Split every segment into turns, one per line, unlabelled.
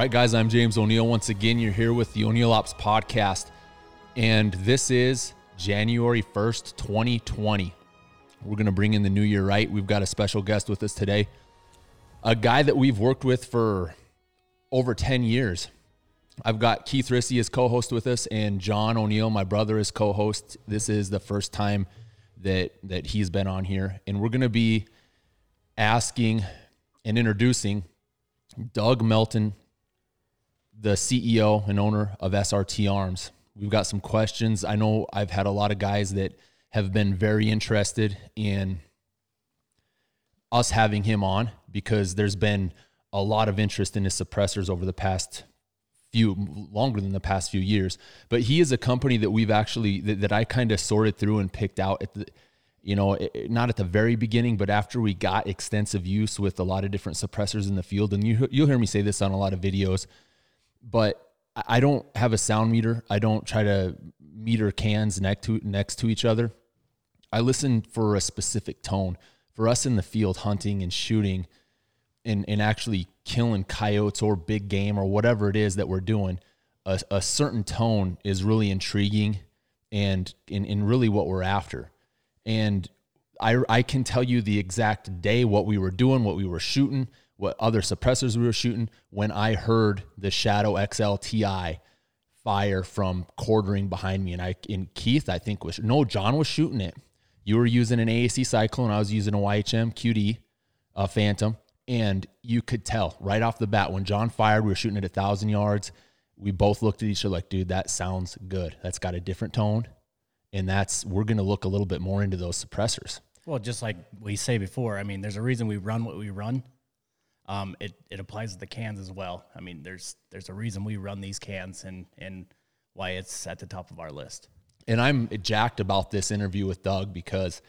Right, guys, I'm James O'Neill. Once again, you're here with the O'Neill Ops podcast, and this is January 1st, 2020. We're going to bring in the new year right. We've got a special guest with us today, a guy that we've worked with for over 10 years. I've got Keith Rissy as co host with us, and John O'Neill, my brother, is co host. This is the first time that, that he's been on here, and we're going to be asking and introducing Doug Melton the CEO and owner of SRT Arms. We've got some questions. I know I've had a lot of guys that have been very interested in us having him on because there's been a lot of interest in his suppressors over the past few longer than the past few years but he is a company that we've actually that, that i kind of sorted through and picked out at the you know not at the very beginning but after we got extensive use with a lot of different suppressors in the field and you, you'll hear me say this on a lot of videos but I don't have a sound meter. I don't try to meter cans next to next to each other. I listen for a specific tone. For us in the field hunting and shooting and, and actually killing coyotes or big game or whatever it is that we're doing, a, a certain tone is really intriguing and in, in really what we're after. And I, I can tell you the exact day what we were doing, what we were shooting, what other suppressors we were shooting when I heard the Shadow XL TI fire from quartering behind me. And I, in Keith, I think was, no, John was shooting it. You were using an AAC Cyclone. I was using a YHM QD, a uh, Phantom. And you could tell right off the bat when John fired, we were shooting at a thousand yards. We both looked at each other like, dude, that sounds good. That's got a different tone. And that's, we're going to look a little bit more into those suppressors.
Well, just like we say before, I mean, there's a reason we run what we run um, it, it applies to the cans as well. I mean, there's there's a reason we run these cans and and why it's at the top of our list.
And I'm jacked about this interview with Doug because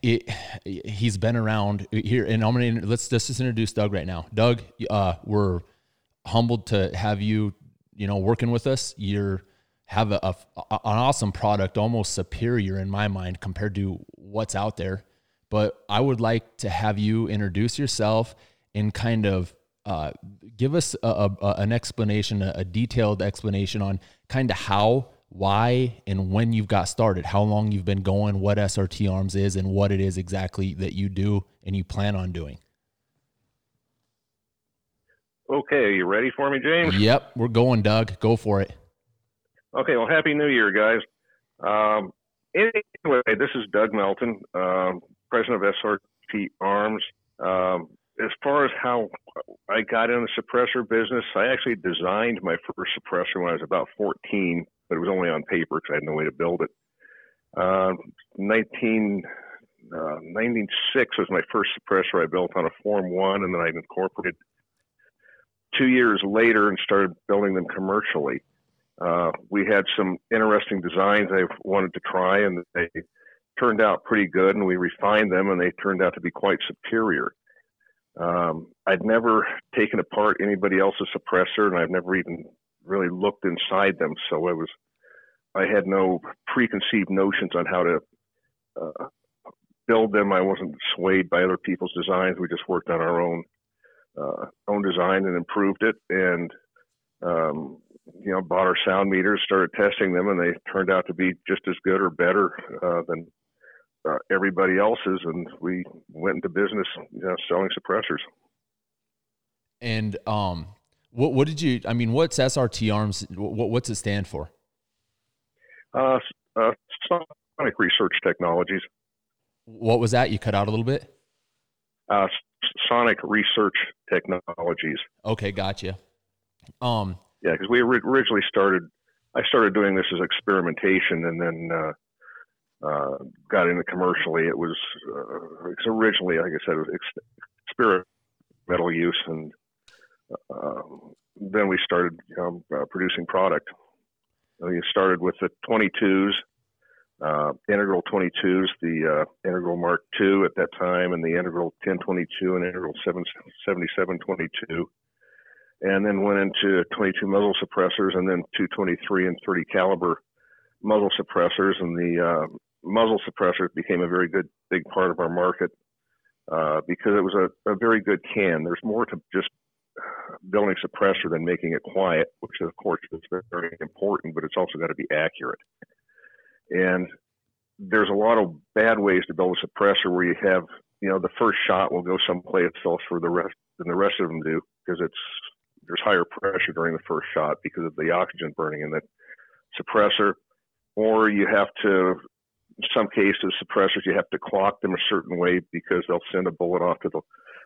it he's been around here. And I'm gonna let's let's just introduce Doug right now. Doug, uh, we're humbled to have you, you know, working with us. You're have a, a, an awesome product, almost superior in my mind compared to what's out there. But I would like to have you introduce yourself and kind of uh, give us a, a, an explanation, a, a detailed explanation on kind of how, why, and when you've got started, how long you've been going, what SRT Arms is, and what it is exactly that you do and you plan on doing.
Okay, are you ready for me, James?
Yep, we're going, Doug. Go for it.
Okay, well, Happy New Year, guys. Um, anyway, this is Doug Melton, um, president of SRT Arms. Um, as far as how I got in the suppressor business, I actually designed my first suppressor when I was about 14, but it was only on paper because I had no way to build it. Uh, 19, uh, 96 was my first suppressor I built on a Form 1, and then I incorporated two years later and started building them commercially. Uh, we had some interesting designs I wanted to try, and they turned out pretty good, and we refined them, and they turned out to be quite superior. Um, I'd never taken apart anybody else's suppressor, and I've never even really looked inside them. So I was, I had no preconceived notions on how to uh, build them. I wasn't swayed by other people's designs. We just worked on our own uh, own design and improved it. And um, you know, bought our sound meters, started testing them, and they turned out to be just as good or better uh, than uh, everybody else's, and we went into business you know, selling suppressors.
And um, what what did you? I mean, what's SRT Arms? What what's it stand for?
Uh, uh, Sonic Research Technologies.
What was that? You cut out a little bit.
Uh, Sonic Research Technologies.
Okay, gotcha. Um,
yeah, because we originally started. I started doing this as experimentation, and then uh, uh, got into commercially. It was uh, originally, like I said, it was ex- experimental use, and uh, then we started you know, uh, producing product. We started with the 22s, uh, Integral 22s, the uh, Integral Mark II at that time, and the Integral 1022 and Integral 7722 and then went into 22 muzzle suppressors and then 223 and 30 caliber muzzle suppressors and the uh, muzzle suppressors became a very good big part of our market uh, because it was a, a, very good can. There's more to just building suppressor than making it quiet, which of course is very important, but it's also got to be accurate. And there's a lot of bad ways to build a suppressor where you have, you know, the first shot will go someplace else for the rest than the rest of them do because it's there's higher pressure during the first shot because of the oxygen burning in the suppressor, or you have to some cases, suppressors, you have to clock them a certain way because they'll send a bullet off to the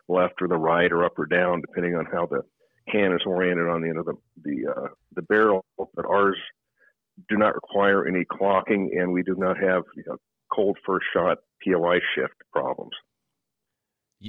left or the right or up or down, depending on how the can is oriented on the end of the the, uh, the barrel. But ours do not require any clocking, and we do not have you know, cold first shot POI shift problems.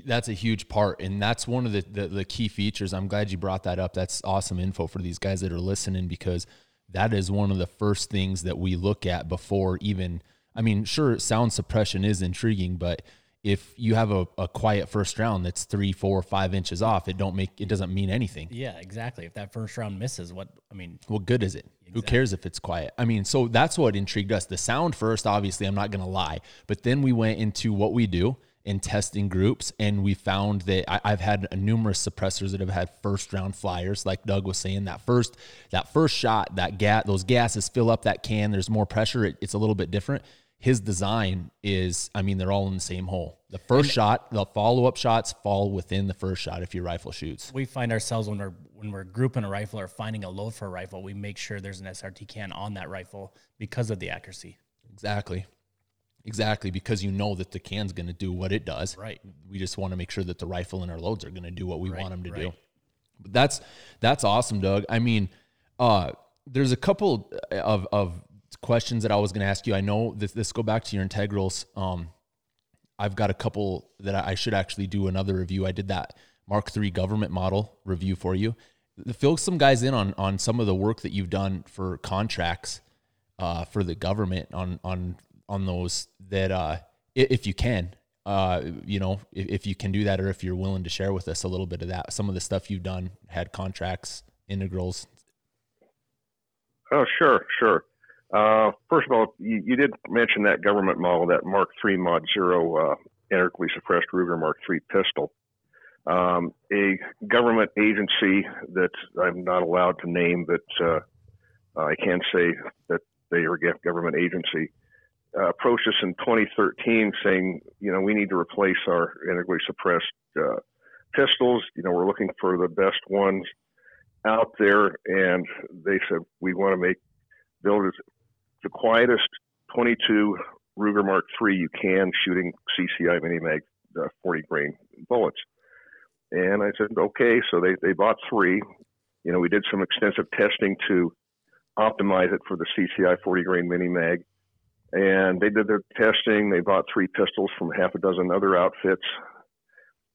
That's a huge part, and that's one of the, the, the key features. I'm glad you brought that up. That's awesome info for these guys that are listening because that is one of the first things that we look at before even – I mean, sure, sound suppression is intriguing, but if you have a, a quiet first round that's three, four, five inches off, it don't make it doesn't mean anything.
Yeah, exactly. If that first round misses, what I mean,
what good is it? Exactly. Who cares if it's quiet? I mean, so that's what intrigued us. The sound first, obviously, I'm not gonna lie, but then we went into what we do in testing groups, and we found that I, have had numerous suppressors that have had first round flyers, like Doug was saying. That first that first shot, that gas, those gases fill up that can. There's more pressure. It, it's a little bit different his design is, I mean, they're all in the same hole. The first and shot, the follow up shots fall within the first shot if your rifle shoots.
We find ourselves when we're when we're grouping a rifle or finding a load for a rifle, we make sure there's an SRT can on that rifle because of the accuracy.
Exactly. Exactly, because you know that the can's going to do what it does.
Right.
We just want to make sure that the rifle and our loads are going to do what we right, want them to right. do. But that's that's awesome, Doug. I mean, uh, there's a couple of of questions that I was going to ask you. I know this, this go back to your integrals. Um, I've got a couple that I should actually do another review. I did that Mark III government model review for you. Fill some guys in on on some of the work that you've done for contracts uh, for the government on on on those that uh, if you can, uh, you know, if, if you can do that, or if you're willing to share with us a little bit of that, some of the stuff you've done, had contracts, integrals.
Oh, sure, sure. Uh, first of all, you, you, did mention that government model, that Mark III Mod Zero uh, suppressed Ruger Mark III pistol. Um, a government agency that I'm not allowed to name, but uh, I can say that they are a government agency, uh, approached us in 2013 saying, you know, we need to replace our integrally suppressed uh, pistols. You know, we're looking for the best ones out there, and they said we want to make build the quietest 22 Ruger Mark III you can shooting CCI Mini Mag uh, 40 grain bullets. And I said, okay. So they, they bought three. You know, we did some extensive testing to optimize it for the CCI 40 grain Mini Mag. And they did their testing. They bought three pistols from half a dozen other outfits.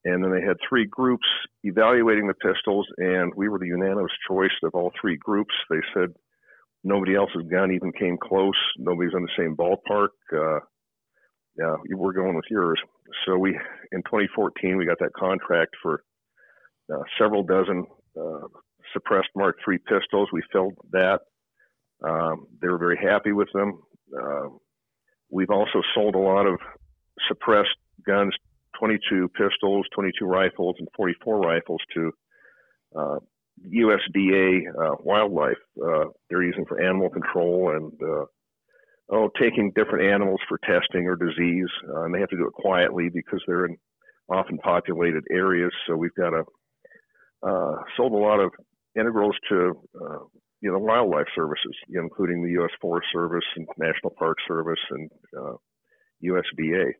And then they had three groups evaluating the pistols, and we were the unanimous choice of all three groups. They said, nobody else's gun even came close. Nobody's in the same ballpark. Uh, yeah, we're going with yours. So we, in 2014, we got that contract for uh, several dozen uh, suppressed Mark III pistols. We filled that. Um, they were very happy with them. Uh, we've also sold a lot of suppressed guns, 22 pistols, 22 rifles, and 44 rifles to uh, USDA uh, wildlife. Uh, they're using for animal control and uh, oh taking different animals for testing or disease. Uh, and they have to do it quietly because they're in often populated areas. So we've got a uh, sold a lot of integrals to you know wildlife services you know, including the U.S. Forest Service and National Park Service and USDA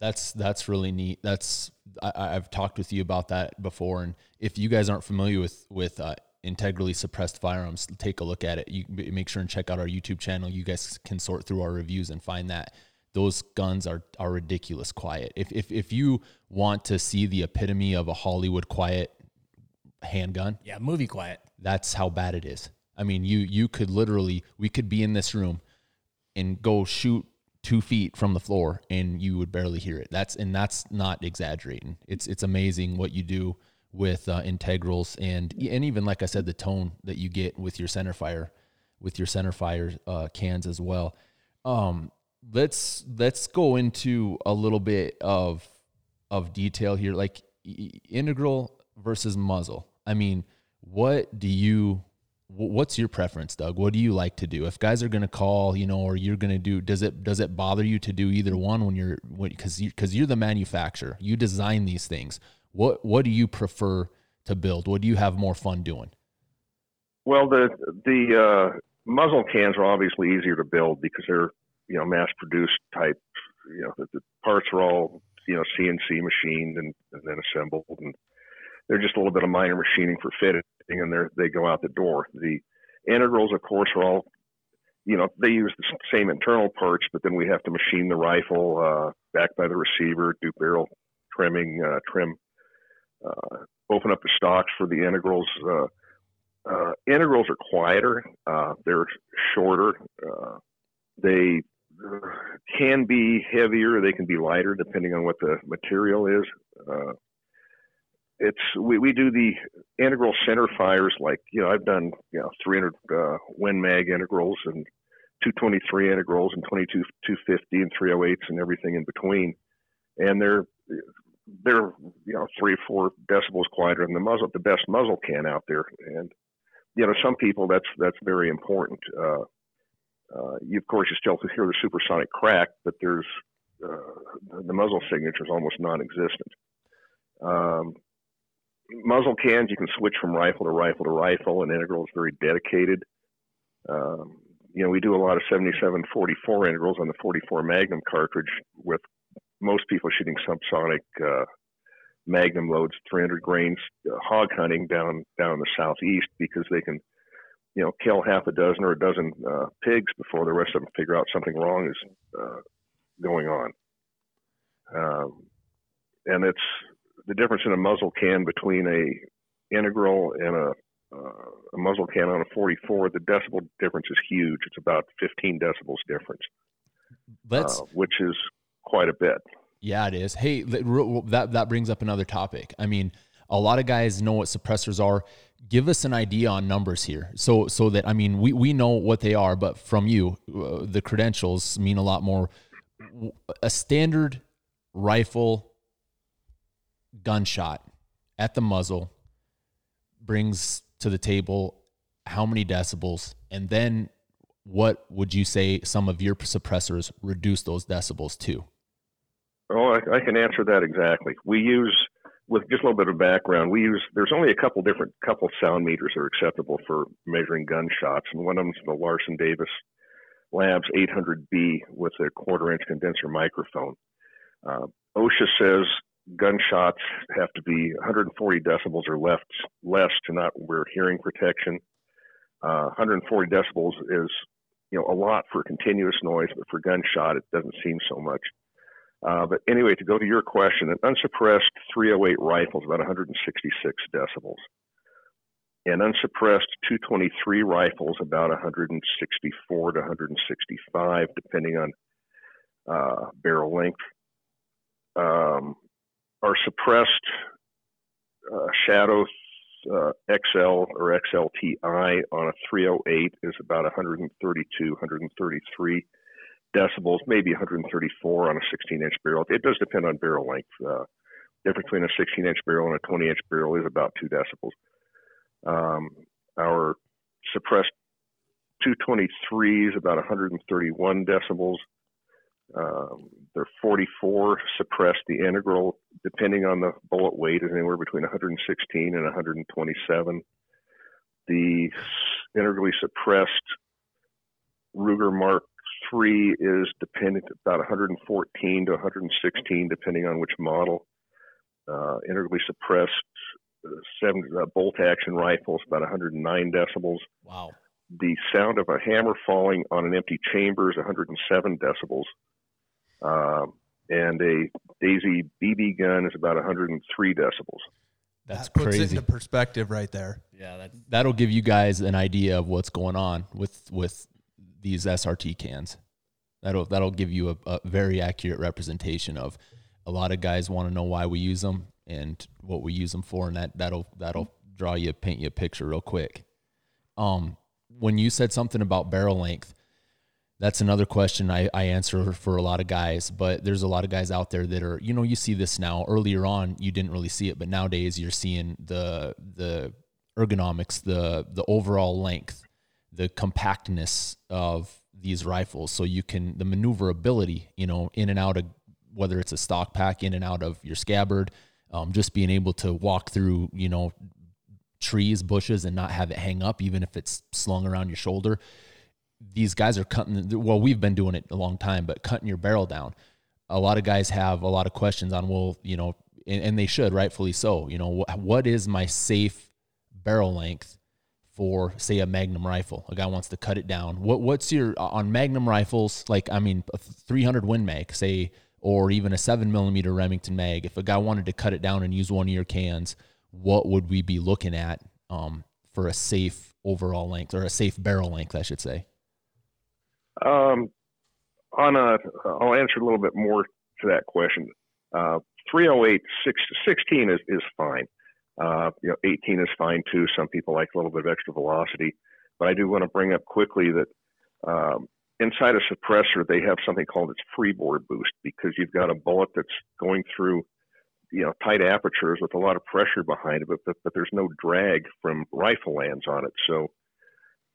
that's that's really neat. That's I, have talked with you about that before, and if you guys aren't familiar with with uh, integrally suppressed firearms, take a look at it. You make sure and check out our YouTube channel. You guys can sort through our reviews and find that those guns are are ridiculous quiet. If if if you want to see the epitome of a Hollywood quiet handgun,
yeah, movie quiet.
That's how bad it is. I mean, you you could literally we could be in this room and go shoot two feet from the floor and you would barely hear it. That's and that's not exaggerating. It's it's amazing what you do with uh, integrals and and even like I said, the tone that you get with your center fire, with your center fire uh, cans as well. Um, let's let's go into a little bit of of detail here, like integral versus muzzle. I mean, what do you what's your preference, Doug? What do you like to do? If guys are going to call, you know, or you're going to do, does it does it bother you to do either one when you're because you, because you're the manufacturer, you design these things. What what do you prefer to build? What do you have more fun doing?
Well, the the uh, muzzle cans are obviously easier to build because they're you know mass produced type. You know, the, the parts are all you know CNC machined and, and then assembled, and they're just a little bit of minor machining for fitting, and they go out the door. The integrals, of course, are all you know they use the same internal parts, but then we have to machine the rifle uh, back by the receiver, do barrel trimming, uh, trim, uh, open up the stocks for the integrals. Uh, uh, integrals are quieter. Uh, they're shorter. They can be heavier. They can be lighter depending on what the material is. It's we, we do the integral center fires like you know I've done you know 300 uh, Win Mag integrals and 223 integrals and 22 250 and 308s and everything in between, and they're they're you know three four decibels quieter than the muzzle the best muzzle can out there and you know some people that's that's very important. Uh, uh, you, of course, you still hear the supersonic crack, but there's uh, the muzzle signature is almost non-existent. Um, muzzle cans, you can switch from rifle to rifle to rifle, and integral is very dedicated. Um, you know, we do a lot of 77 44 integrals on the 44 Magnum cartridge with most people shooting subsonic uh, Magnum loads, 300 grains, uh, hog hunting down down in the southeast because they can you know, kill half a dozen or a dozen uh, pigs before the rest of them figure out something wrong is uh, going on. Um, and it's the difference in a muzzle can between a integral and a, uh, a muzzle can on a 44. The decibel difference is huge. It's about 15 decibels difference,
Let's,
uh, which is quite a bit.
Yeah, it is. Hey, that that brings up another topic. I mean, a lot of guys know what suppressors are give us an idea on numbers here so so that i mean we, we know what they are but from you uh, the credentials mean a lot more a standard rifle gunshot at the muzzle brings to the table how many decibels and then what would you say some of your suppressors reduce those decibels to
oh i, I can answer that exactly we use with just a little bit of background, we use there's only a couple different couple sound meters that are acceptable for measuring gunshots, and one of them is the larson Davis Labs 800B with a quarter inch condenser microphone. Uh, OSHA says gunshots have to be 140 decibels or less, less to not wear hearing protection. Uh, 140 decibels is you know a lot for continuous noise, but for gunshot it doesn't seem so much. Uh, but anyway, to go to your question, an unsuppressed 308 rifle is about 166 decibels. An unsuppressed 223 rifle is about 164 to 165, depending on uh, barrel length. Um, our suppressed uh, Shadow uh, XL or XLTI on a 308 is about 132, 133 decibels, maybe 134 on a 16 inch barrel. It does depend on barrel length. Uh, difference between a 16 inch barrel and a 20 inch barrel is about two decibels. Um, our suppressed 223 is about 131 decibels. Um, they're 44 suppressed. The integral, depending on the bullet weight, is anywhere between 116 and 127. The integrally suppressed Ruger Mark III is dependent about 114 to 116, depending on which model. Uh, integrally suppressed uh, seven uh, bolt action rifles, about 109 decibels.
Wow.
The sound of a hammer falling on an empty chamber is 107 decibels. Um, and a Daisy BB gun is about 103 decibels.
That's
that puts
crazy.
it into perspective right there.
Yeah, that,
that'll give you guys an idea of what's going on with with these SRT cans. That'll that'll give you a, a very accurate representation of a lot of guys want to know why we use them and what we use them for, and that that'll that'll draw you paint you a picture real quick. Um, when you said something about barrel length, that's another question I, I answer for a lot of guys, but there's a lot of guys out there that are, you know, you see this now. Earlier on, you didn't really see it, but nowadays you're seeing the the ergonomics, the the overall length, the compactness of these rifles. So you can the maneuverability, you know, in and out of whether it's a stock pack, in and out of your scabbard, um, just being able to walk through, you know, trees, bushes, and not have it hang up, even if it's slung around your shoulder these guys are cutting well we've been doing it a long time but cutting your barrel down. A lot of guys have a lot of questions on well you know and, and they should rightfully so. You know wh- what is my safe barrel length for say a magnum rifle? A guy wants to cut it down. What what's your on magnum rifles like i mean a 300 win mag say or even a 7 millimeter remington mag if a guy wanted to cut it down and use one of your cans what would we be looking at um, for a safe overall length or a safe barrel length i should say
um, on a, I'll answer a little bit more to that question. Uh, 308, 16 is, is fine. Uh, you know, 18 is fine too. Some people like a little bit of extra velocity, but I do want to bring up quickly that um, inside a suppressor they have something called its freebore boost because you've got a bullet that's going through you know tight apertures with a lot of pressure behind it, but but, but there's no drag from rifle lands on it. So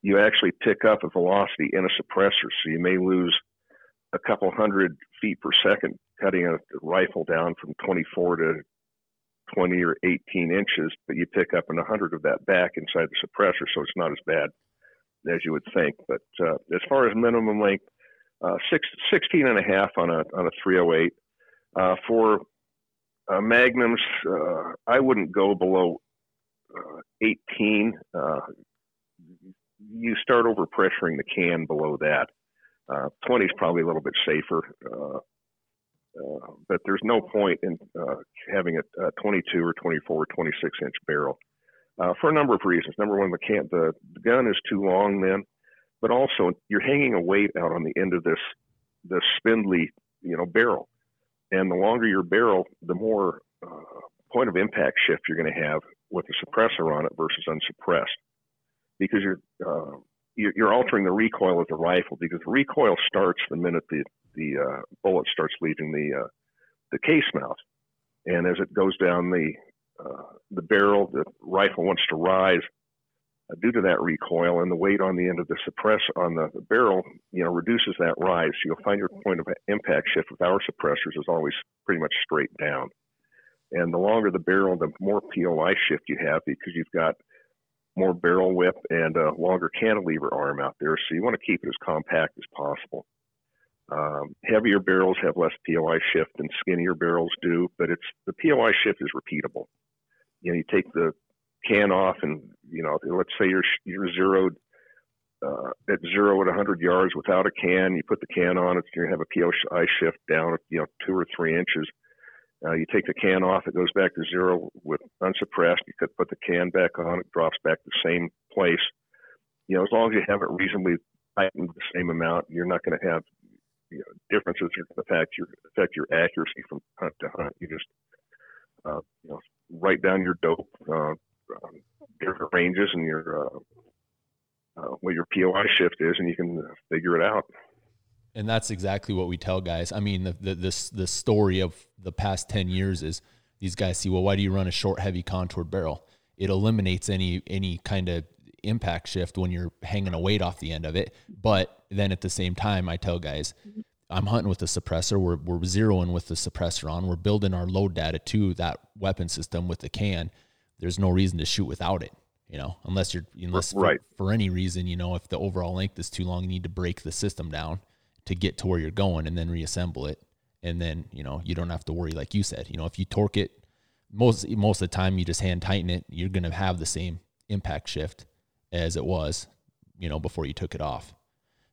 you actually pick up a velocity in a suppressor. So you may lose a couple hundred feet per second cutting a rifle down from 24 to 20 or 18 inches, but you pick up an 100 of that back inside the suppressor, so it's not as bad as you would think. But uh, as far as minimum length, uh, six, 16 and a half on a, on a 308. Uh, for uh, magnums, uh, I wouldn't go below uh, 18 you start over pressuring the can below that. Uh, 20 is probably a little bit safer, uh, uh, but there's no point in uh, having a, a 22 or 24 or 26 inch barrel uh, for a number of reasons. Number one, the can the, the gun is too long then, but also you're hanging a weight out on the end of this this spindly you know barrel, and the longer your barrel, the more uh, point of impact shift you're going to have with a suppressor on it versus unsuppressed because you're uh, you're altering the recoil of the rifle because the recoil starts the minute the the uh, bullet starts leaving the uh, the case mouth, and as it goes down the uh, the barrel, the rifle wants to rise uh, due to that recoil, and the weight on the end of the suppress on the, the barrel, you know, reduces that rise. So you'll find your point of impact shift with our suppressors is always pretty much straight down, and the longer the barrel, the more POI shift you have because you've got more barrel width and a longer cantilever arm out there. So you want to keep it as compact as possible. Um, heavier barrels have less POI shift than skinnier barrels do, but it's the POI shift is repeatable. You know, you take the can off, and you know, let's say you're you're zeroed uh, at zero at 100 yards without a can. You put the can on, it's you have a POI shift down, you know, two or three inches. Uh, you take the can off, it goes back to zero with unsuppressed. You could put the can back on, it drops back to the same place. You know, as long as you have it reasonably tightened the same amount, you're not going to have you know, differences that affect your affect your accuracy from hunt to hunt. You just uh, you know write down your dope, uh, um, different ranges, and your uh, uh, what your POI shift is, and you can figure it out
and that's exactly what we tell guys. I mean, the, the this the story of the past ten years is these guys see, well, why do you run a short, heavy contoured barrel? It eliminates any any kind of impact shift when you're hanging a weight off the end of it. But then at the same time, I tell guys, I'm hunting with the suppressor. We're we're zeroing with the suppressor on. We're building our load data to that weapon system with the can. There's no reason to shoot without it you know, unless you're unless
right.
for, for, any reason, you know, if the overall length is too long, you need to break the system down to get to where you're going and then reassemble it. And then, you know, you don't have to worry, like you said, you know, if you torque it, most, most of the time you just hand tighten it, you're going to have the same impact shift as it was, you know, before you took it off.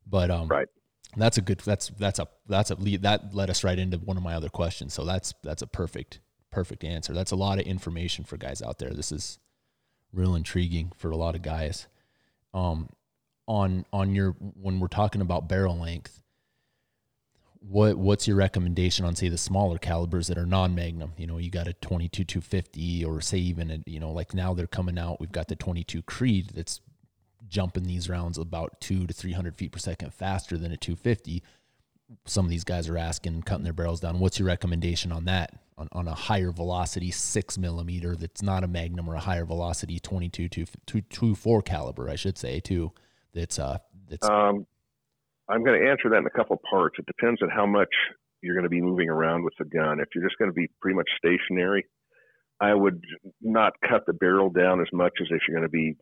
But, um,
right.
That's a good, that's, that's a, that's a lead that led us right into one of my other questions. So that's, that's a perfect, perfect answer. That's a lot of information for guys out there. This is real intriguing for a lot of guys. Um, on, on your, when we're talking about barrel length, what what's your recommendation on say the smaller calibers that are non-magnum you know you got a 22 250 or say even a, you know like now they're coming out we've got the 22 creed that's jumping these rounds about two to 300 feet per second faster than a 250. Some of these guys are asking, cutting their barrels down. What's your recommendation on that? On, on a higher velocity six millimeter that's not a Magnum or a higher velocity 22 to 24 caliber, I should say, too. That's uh, that's.
Um, I'm going to answer that in a couple parts. It depends on how much you're going to be moving around with the gun. If you're just going to be pretty much stationary, I would not cut the barrel down as much as if you're going to be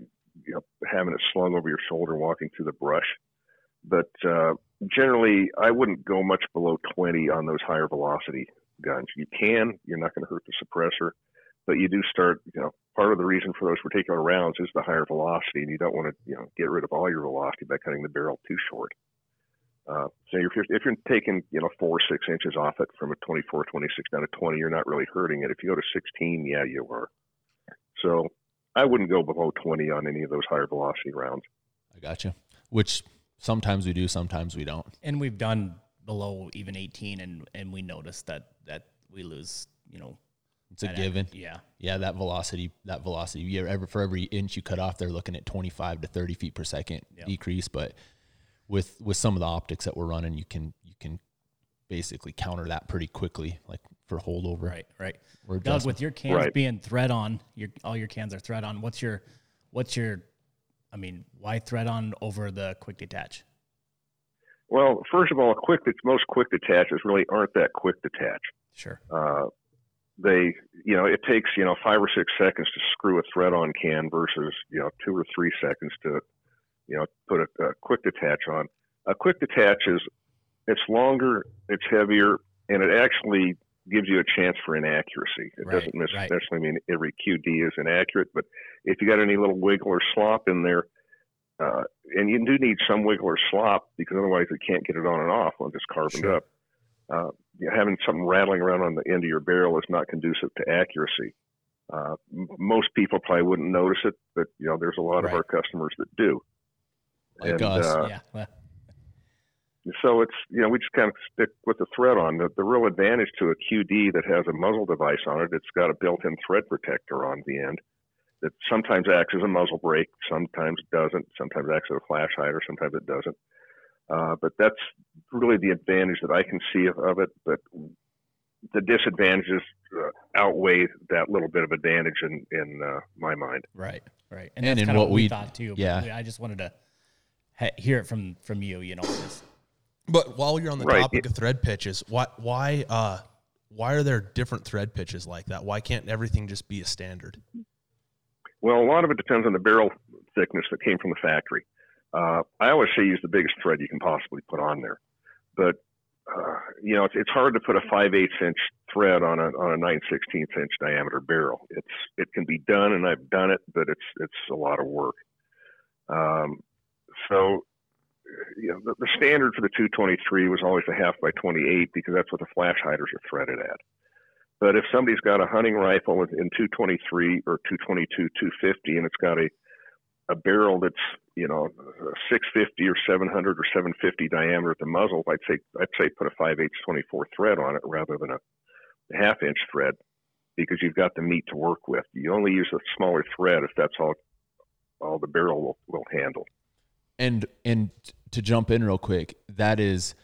you know, having it slung over your shoulder walking through the brush. But uh, generally, I wouldn't go much below 20 on those higher velocity guns. You can, you're not going to hurt the suppressor, but you do start, you know, part of the reason for those particular rounds is the higher velocity, and you don't want to, you know, get rid of all your velocity by cutting the barrel too short. Uh, so if you're if you're taking you know four or six inches off it from a 24, 26 down to 20, you're not really hurting it. If you go to 16, yeah, you are. So I wouldn't go below 20 on any of those higher velocity rounds.
I got you. Which sometimes we do, sometimes we don't.
And we've done below even 18, and and we notice that that we lose. You know,
it's a given.
yeah,
yeah. That velocity, that velocity. You ever for every inch you cut off, they're looking at 25 to 30 feet per second yep. decrease, but with with some of the optics that we're running, you can you can basically counter that pretty quickly, like for holdover.
Right, right. Doug, with your cans right. being thread on, your all your cans are thread on. What's your what's your I mean, why thread on over the quick detach?
Well, first of all, quick most quick detaches really aren't that quick detach.
Sure.
Uh, they, you know, it takes you know five or six seconds to screw a thread on can versus you know two or three seconds to you know, put a, a quick detach on. A quick detach is it's longer, it's heavier, and it actually gives you a chance for inaccuracy. It right, doesn't necessarily right. mean every QD is inaccurate, but if you got any little wiggle or slop in there, uh, and you do need some wiggle or slop because otherwise you can't get it on and off once it's carboned sure. up. Uh, having something rattling around on the end of your barrel is not conducive to accuracy. Uh, m- most people probably wouldn't notice it, but you know, there's a lot right. of our customers that do.
Like and, us. Uh, yeah.
So it's you know we just kind of stick with the thread on. The, the real advantage to a QD that has a muzzle device on it, it's got a built-in thread protector on the end that sometimes acts as a muzzle brake, sometimes doesn't, sometimes acts as a flash hider, sometimes it doesn't. Uh, but that's really the advantage that I can see of, of it. But the disadvantages uh, outweigh that little bit of advantage in in uh, my mind.
Right, right, and, and in what, what we thought too. Yeah, I just wanted to hear it from from you. You know.
But while you're on the right. topic of thread pitches, why why uh why are there different thread pitches like that? Why can't everything just be a standard?
Well, a lot of it depends on the barrel thickness that came from the factory. Uh, I always say use the biggest thread you can possibly put on there, but uh, you know it's, it's hard to put a 5 8 inch thread on a on a 9 16 inch diameter barrel. It's it can be done, and I've done it, but it's it's a lot of work. Um, so, you know, the, the standard for the 223 was always a half by 28 because that's what the flash hiders are threaded at. But if somebody's got a hunting rifle in 223 or 222, 250, and it's got a a barrel that's you know 650 or 700 or 750 diameter at the muzzle, I'd say I'd say put a 5 8 24 thread on it rather than a, a half inch thread because you've got the meat to work with. You only use a smaller thread if that's all all the barrel will, will handle
and and to jump in real quick, that is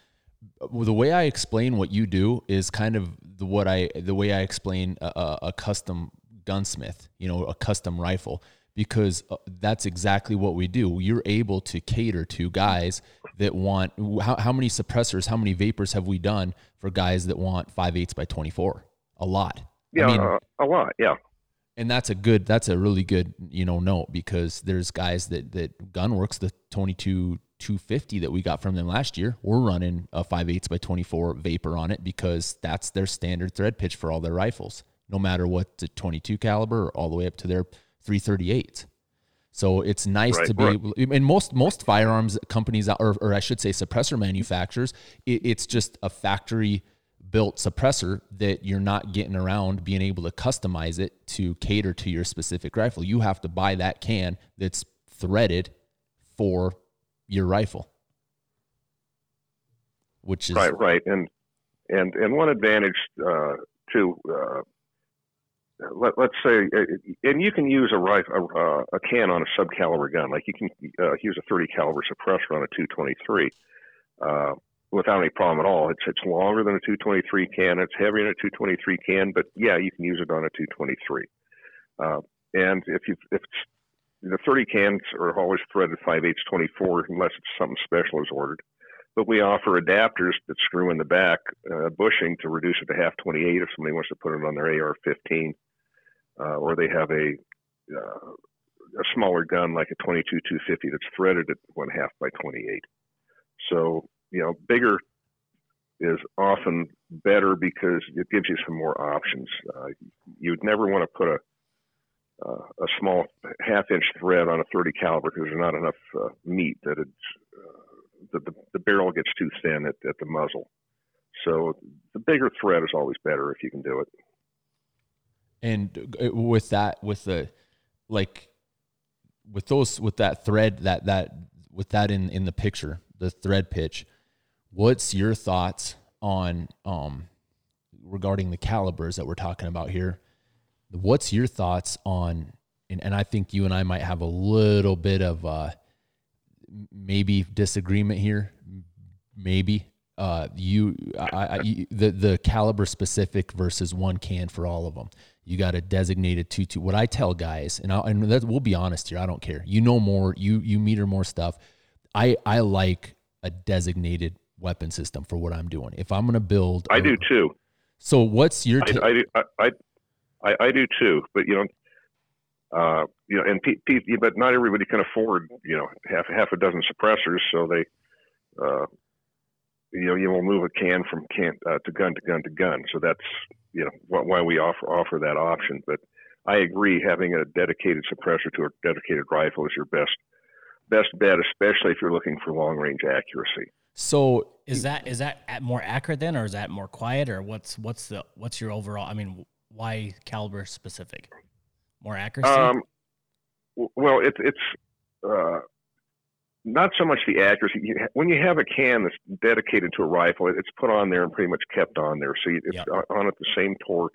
the way I explain what you do is kind of the what I the way I explain a, a custom gunsmith, you know, a custom rifle, because uh, that's exactly what we do. You're able to cater to guys that want how, how many suppressors, how many vapors have we done for guys that want five eighths by twenty four? A lot.
Yeah, I mean, uh, a lot. Yeah
and that's a good that's a really good you know note because there's guys that that GunWerks the 22 250 that we got from them last year. We're running a 5 8 by 24 vapor on it because that's their standard thread pitch for all their rifles no matter what the 22 caliber or all the way up to their 338 so it's nice right, to be able, and most most firearms companies or, or i should say suppressor manufacturers it, it's just a factory built suppressor that you're not getting around being able to customize it to cater to your specific rifle. You have to buy that can that's threaded for your rifle. Which is
right, right, and and and one advantage uh, too. Uh, let, us say, uh, and you can use a rifle, a, a can on a subcaliber gun, like you can uh, use a 30 caliber suppressor on a 223 uh, without any problem at all. It's it's longer than a 223 can. It's heavier than a 223 can, but yeah, you can use it on a 223. Uh, and if you if the 30 cans are always threaded 5 8 24 unless it's something special is ordered. But we offer adapters that screw in the back uh, bushing to reduce it to half 28 if somebody wants to put it on their AR-15, uh, or they have a uh, a smaller gun like a 22 250 that's threaded at one half by 28. So you know, bigger is often better because it gives you some more options. Uh, you'd never want to put a uh, a small half inch thread on a 30 caliber because there's not enough uh, meat that it's uh, the, the, the barrel gets too thin at, at the muzzle. So the bigger thread is always better if you can do it.
And uh, with that, with the like, with those, with that thread, that that with that in in the picture, the thread pitch, what's your thoughts on um regarding the calibers that we're talking about here? What's your thoughts on, and, and I think you and I might have a little bit of uh, maybe disagreement here, maybe. Uh, you, I, I, the the caliber specific versus one can for all of them. You got a designated two two. What I tell guys, and I, and that, we'll be honest here. I don't care. You know more. You you meter more stuff. I I like a designated weapon system for what I'm doing. If I'm going to build,
I a, do too.
So what's your?
T- I, I, I, I, I do too, but you know, uh, you know, and pe- pe- but not everybody can afford you know half half a dozen suppressors, so they, uh, you know, you will move a can from can uh, to gun to gun to gun. So that's you know why we offer offer that option. But I agree, having a dedicated suppressor to a dedicated rifle is your best best bet, especially if you're looking for long range accuracy.
So
is that is that more accurate then, or is that more quiet, or what's what's the what's your overall? I mean, why caliber specific? More accuracy. Um,
well, it's it's uh, not so much the accuracy. When you have a can that's dedicated to a rifle, it's put on there and pretty much kept on there, so it's yep. on at the same torque.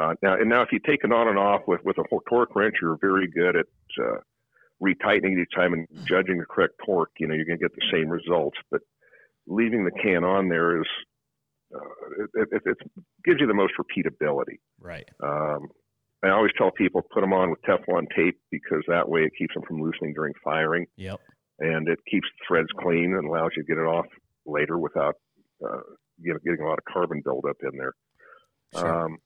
Uh, now, and now if you take it on and off with with a torque wrench, you're very good at uh, retightening each time and judging the correct torque. You know, you're going to get the same results, but leaving the can on there is uh, it, it, it, gives you the most repeatability.
Right.
Um, I always tell people put them on with Teflon tape because that way it keeps them from loosening during firing.
Yep.
And it keeps the threads clean and allows you to get it off later without uh, you know, getting a lot of carbon buildup in there. Sure. Um,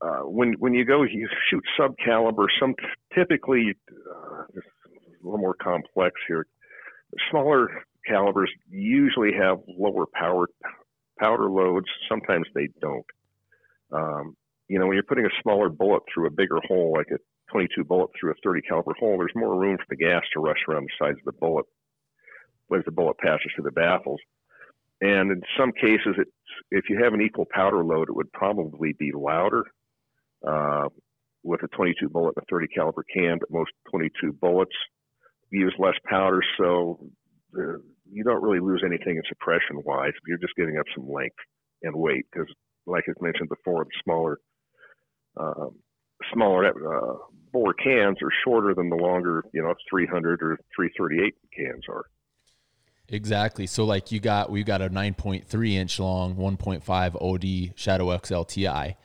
uh, when when you go you shoot sub caliber, some typically uh, a little more complex here. Smaller calibers usually have lower power powder loads. Sometimes they don't. Um, you know, when you're putting a smaller bullet through a bigger hole, like a 22 bullet through a 30 caliber hole, there's more room for the gas to rush around the sides of the bullet as the bullet passes through the baffles. And in some cases, it's, if you have an equal powder load, it would probably be louder uh, with a 22 bullet and a 30 caliber can, but most 22 bullets use less powder, so the, you don't really lose anything in suppression wise. You're just giving up some length and weight because, like I mentioned before, the smaller um, smaller uh, bore cans are shorter than the longer, you know, 300 or 338 cans are.
Exactly. So like you got we've got a 9.3 inch long 1.5 OD Shadow XL TI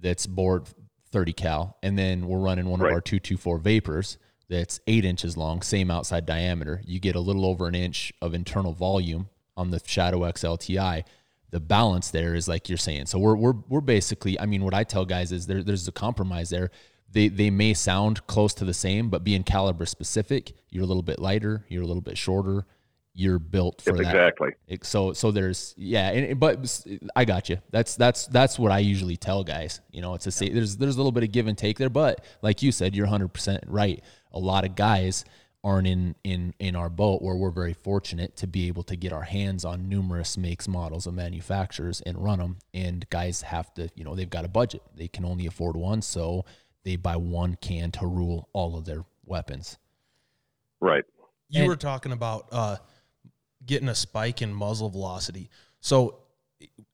that's bored 30 cal, and then we're running one right. of our 224 vapors that's eight inches long, same outside diameter. You get a little over an inch of internal volume on the Shadow XLTI. The balance there is like you're saying. So we're we're we're basically. I mean, what I tell guys is there there's a compromise there. They they may sound close to the same, but being caliber specific, you're a little bit lighter, you're a little bit shorter, you're built for that.
Exactly.
So so there's yeah, and, but I got you. That's that's that's what I usually tell guys. You know, it's a there's there's a little bit of give and take there, but like you said, you're 100 percent right a lot of guys aren't in in in our boat where we're very fortunate to be able to get our hands on numerous makes models of manufacturers and run them and guys have to you know they've got a budget. They can only afford one so they buy one can to rule all of their weapons.
Right.
You and, were talking about uh, getting a spike in muzzle velocity. So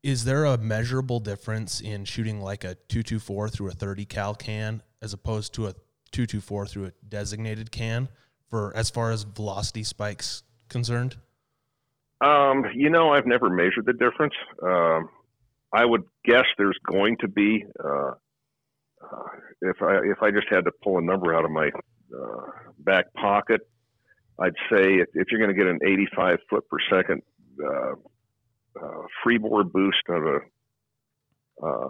Is there a measurable difference in shooting like a 224 through a 30 cal can as opposed to a 224 through a designated can for as far as velocity spikes concerned?
Um, you know, I've never measured the difference. Um, I would guess there's going to be. Uh, uh, if I if I just had to pull a number out of my uh, back pocket, I'd say if, if you're going to get an 85 foot per second uh, uh, freebore boost of a uh,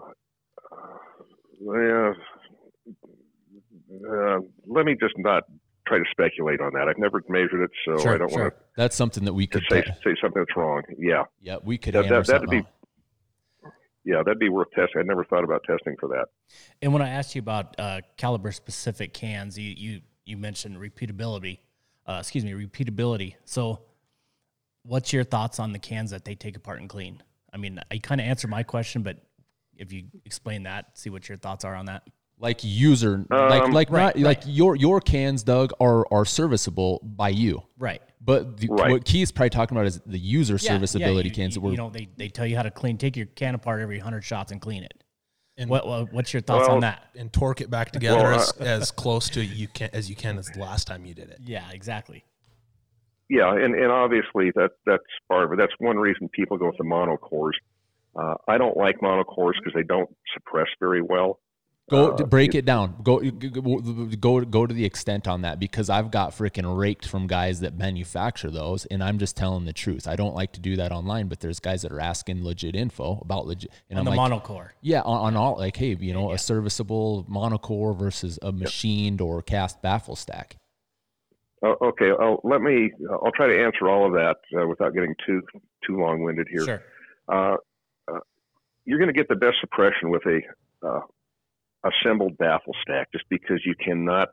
uh, let me just not try to speculate on that. I've never measured it, so sure, I don't sure. want to.
That's something that we could
say say something that's wrong. Yeah,
yeah, we could. That, that, that'd
be. Yeah, that'd be worth testing. I never thought about testing for that.
And when I asked you about uh, caliber specific cans, you you you mentioned repeatability. Uh, excuse me, repeatability. So, what's your thoughts on the cans that they take apart and clean? I mean, I kind of answered my question, but if you explain that, see what your thoughts are on that
like user um, like like right, not right. like your your cans doug are are serviceable by you.
Right.
But the,
right.
what Keith's probably talking about is the user yeah, serviceability
yeah,
you, cans
you,
that
you know they, they tell you how to clean take your can apart every 100 shots and clean it. And what, what what's your thoughts well, on that?
and torque it back together well, as, uh, as close to you can as you can as the last time you did it.
Yeah exactly.
Yeah and, and obviously that that's part of it. That's one reason people go with the mono cores uh, i don't like mono cores because they don't suppress very well
Go uh, break it down. Go, go go to the extent on that because I've got freaking raked from guys that manufacture those, and I'm just telling the truth. I don't like to do that online, but there's guys that are asking legit info about legit.
And on I'm the like, monocore.
Yeah, on, on, all like, hey, you know, yeah. a serviceable monocore versus a machined yep. or cast baffle stack.
Uh, okay, I'll, let me. I'll try to answer all of that uh, without getting too too long winded here.
Sure.
Uh, uh, you're going to get the best suppression with a uh, assembled baffle stack just because you cannot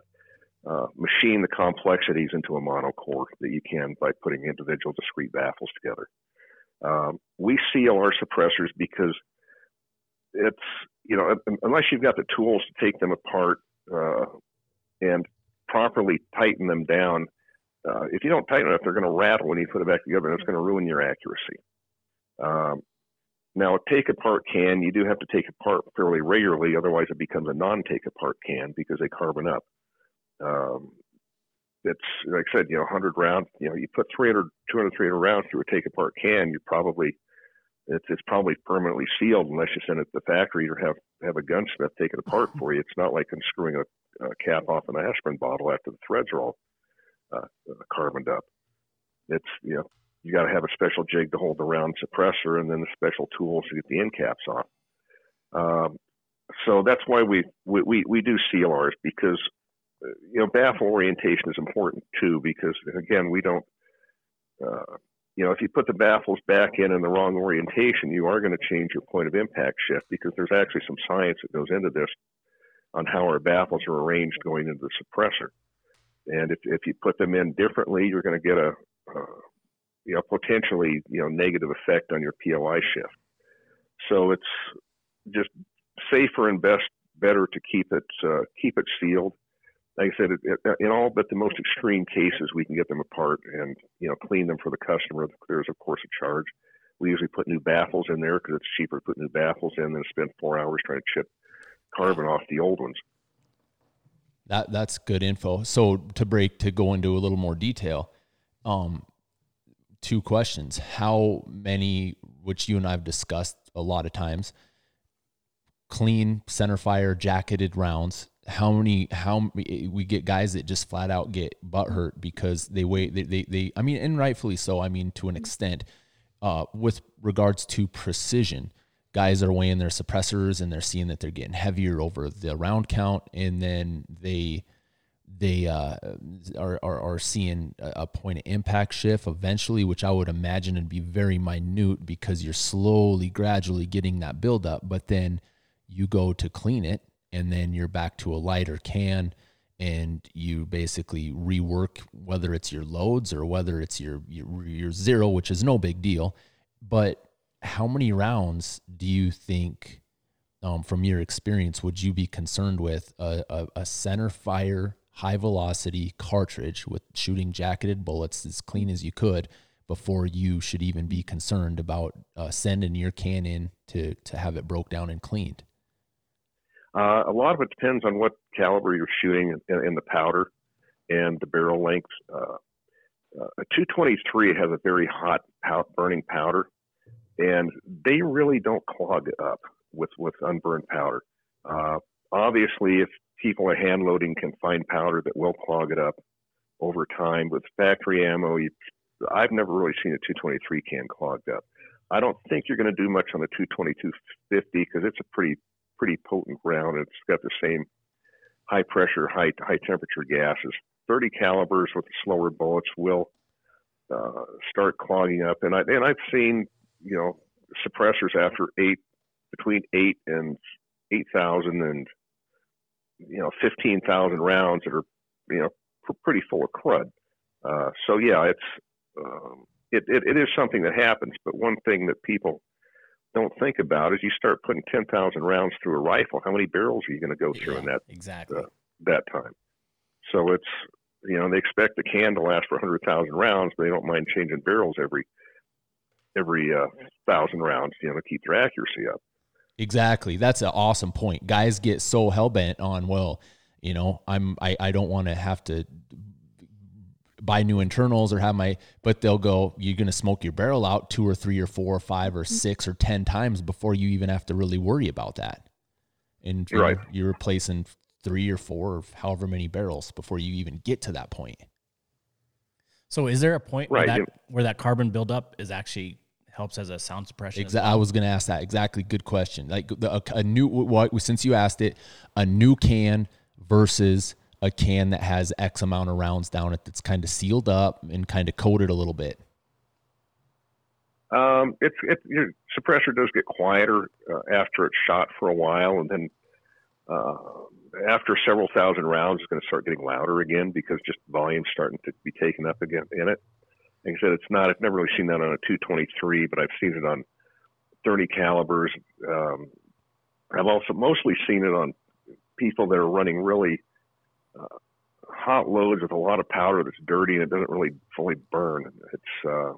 uh, machine the complexities into a monocore that you can by putting individual discrete baffles together. Um, we seal our suppressors because it's, you know, unless you've got the tools to take them apart uh, and properly tighten them down, uh, if you don't tighten enough, they're going to rattle when you put it back together and it's going to ruin your accuracy. Um, now, a take apart can, you do have to take apart fairly regularly, otherwise, it becomes a non take apart can because they carbon up. Um, it's like I said, you know, 100 rounds, you know, you put 300, 200, 300 rounds through a take apart can, you're probably, it's, it's probably permanently sealed unless you send it to the factory or have, have a gunsmith take it apart for you. It's not like unscrewing a, a cap off an aspirin bottle after the threads are all uh, carboned up. It's, you know, you got to have a special jig to hold the round suppressor and then the special tools to get the end caps on. Um, so that's why we, we, we, we do CLRs because, you know, baffle orientation is important too, because again, we don't, uh, you know, if you put the baffles back in in the wrong orientation, you are going to change your point of impact shift because there's actually some science that goes into this on how our baffles are arranged going into the suppressor. And if, if you put them in differently, you're going to get a, uh, you know, potentially, you know, negative effect on your POI shift. So it's just safer and best, better to keep it, uh, keep it sealed. Like I said, it, it, in all but the most extreme cases, we can get them apart and, you know, clean them for the customer. There's, of course, a charge. We usually put new baffles in there because it's cheaper to put new baffles in than spend four hours trying to chip carbon off the old ones.
That that's good info. So to break to go into a little more detail, um, two questions. How many, which you and I have discussed a lot of times, clean center fire jacketed rounds? How many, how we get guys that just flat out get butt hurt because they wait, they, they, they I mean, and rightfully so, I mean, to an extent, uh, with regards to precision. Guys are weighing their suppressors and they're seeing that they're getting heavier over the round count, and then they, they uh, are, are, are seeing a point of impact shift eventually, which I would imagine would be very minute because you're slowly, gradually getting that buildup. But then you go to clean it, and then you're back to a lighter can, and you basically rework whether it's your loads or whether it's your your, your zero, which is no big deal. But how many rounds do you think? Um, from your experience, would you be concerned with a, a, a center fire high velocity cartridge with shooting jacketed bullets as clean as you could. before you should even be concerned about uh, sending your can in to to have it broke down and cleaned?
Uh, a lot of it depends on what caliber you're shooting in, in the powder and the barrel length. Uh, uh, a 223 has a very hot pow- burning powder, and they really don't clog up with with unburned powder. Uh, obviously, if people are hand loading, can find powder that will clog it up over time. With factory ammo, you, I've never really seen a 223 can clogged up. I don't think you're going to do much on the 22250 because it's a pretty pretty potent round. It's got the same high pressure, high high temperature gases. 30 calibers with slower bullets will uh, start clogging up, and I and I've seen you know suppressors after eight between eight and eight thousand and you know fifteen thousand rounds that are you know pretty full of crud. Uh, so yeah, it's um, it, it it is something that happens. But one thing that people don't think about is you start putting 10,000 rounds through a rifle. How many barrels are you going to go through
Yeah,
in that
exactly.
uh, that time? So it's you know they expect the can to last for 100,000 rounds, but they don't mind changing barrels every every uh, thousand rounds, you know, to keep their accuracy up.
Exactly. That's an awesome point. Guys get so hell bent on, well, you know, I'm I, I don't want to have to buy new internals or have my but they'll go, you're gonna smoke your barrel out two or three or four or five or mm-hmm. six or ten times before you even have to really worry about that. And you know,
Right.
you're replacing three or four or however many barrels before you even get to that point.
So is there a point where that where that carbon buildup is actually helps as a sound suppression? as
Exa- I was going to ask that exactly. Good question. Like the, a, a new what since you asked it, a new can versus a can that has X amount of rounds down it that's kind of sealed up and kind of coated a little bit.
Um, it's it, your suppressor does get quieter uh, after it's shot for a while, and then uh, after several thousand rounds, it's going to start getting louder again because just volume's starting to be taken up again in it. Like I said, it's not. I've never really seen that on a 223, but I've seen it on 30 calibers. Um, I've also mostly seen it on people that are running really uh, hot loads with a lot of powder that's dirty and it doesn't really fully burn. It's um,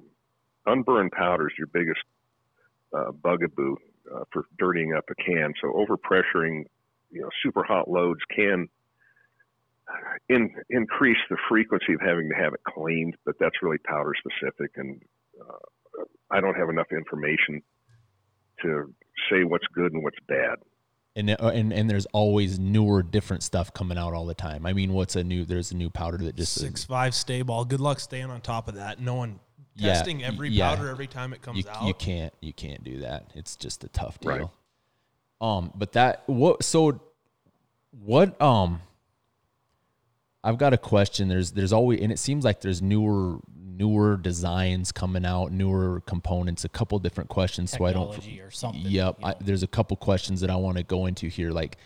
unburned powder is your biggest uh, bugaboo uh, for dirtying up a can. So overpressuring, you know, super hot loads can in, increase the frequency of having to have it cleaned, but that's really powder specific, and uh, I don't have enough information to say what's good and what's bad.
And, uh, and and there's always newer, different stuff coming out all the time. I mean, what's a new? There's a new powder that just
Six five Staball. Good luck staying on top of that. No one
Yeah,
testing every
yeah.
powder every time it comes
you,
out.
you can't you can't do that. It's just a tough deal.
Right.
Um, but that what so what um I've got a question. There's there's always and it seems like there's newer newer designs coming out, newer components, a couple different questions. So I don't
Technology or something,
Yep.
you
I, there's a couple questions that I want to go into here, like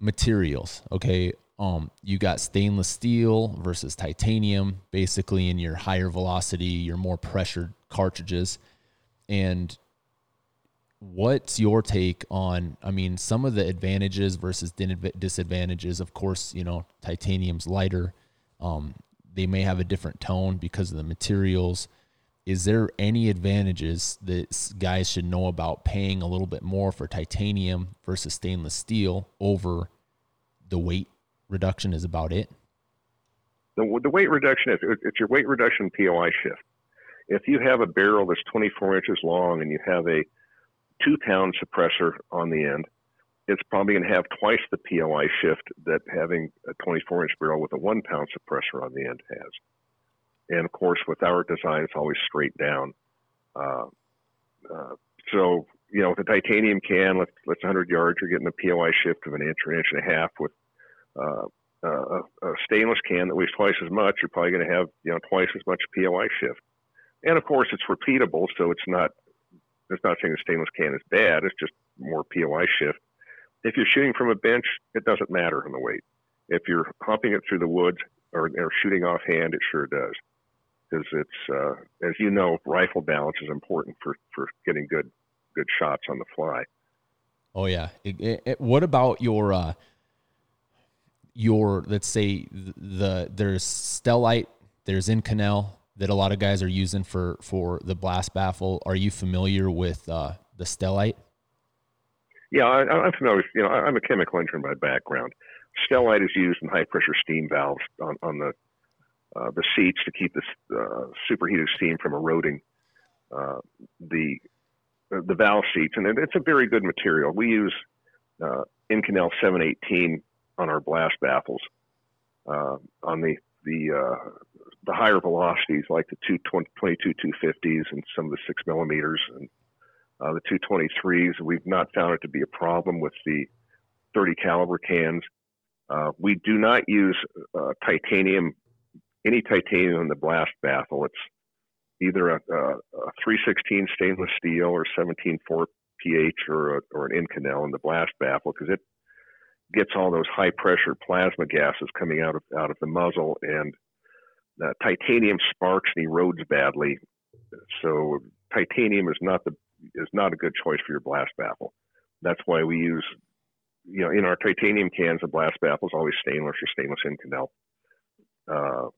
materials. Okay. Um, you got stainless steel versus titanium, basically in your higher velocity, your more pressured cartridges. And what's your take on i mean some of the advantages versus disadvantages? Of course you know titanium's lighter. Um, they may have a different tone because of the materials. Is there any advantages that guys should know about paying a little bit more for titanium versus stainless steel over the weight reduction is about it?
The, the weight reduction, if it's your weight reduction POI shift. If you have a barrel that's 24 inches long and you have a two pound suppressor on the end, it's probably going to have twice the POI shift that having a 24 inch barrel with a one pound suppressor on the end has. And of course, with our design, it's always straight down. Uh, uh, so, you know, with a titanium can, let's, let's 100 yards, you're getting a POI shift of an inch or an inch and a half. With uh, uh, a stainless can that weighs twice as much, you're probably going to have, you know, twice as much POI shift. And of course, it's repeatable, so it's not it's not saying the stainless can is bad. It's just more POI shift. If you're shooting from a bench, it doesn't matter on the weight. If you're humping it through the woods or, or shooting offhand, it sure does. Because it's, uh, as you know, rifle balance is important for, for getting good good shots on the fly.
Oh yeah. It- it- it- what about your uh your let's say th- the there's Stellite, there's Inconel, that a lot of guys are using for for the blast baffle. Are you familiar with uh, the Stellite?
Yeah, I, I'm familiar. With, you know, I'm a chemical engineer by background. Stellite is used in high pressure steam valves on, on the uh, the seats to keep the uh, superheated steam from eroding uh, the the valve seats, and it's a very good material. We use uh, Inconel 718 on our blast baffles uh, on the the uh, the higher velocities like the 222 250s and some of the six millimeters and uh, the 223s. We've not found it to be a problem with the 30 caliber cans. Uh, we do not use uh, titanium, any titanium in the blast baffle. It's either a, a, a 316 stainless steel or 17.4 pH or, a, or an Inconel in the blast baffle because it gets all those high pressure plasma gases coming out of out of the muzzle and uh, titanium sparks and erodes badly. So titanium is not the is not a good choice for your blast baffle. That's why we use, you know, in our titanium cans, the blast baffle is always stainless or stainless Inconel. Uh,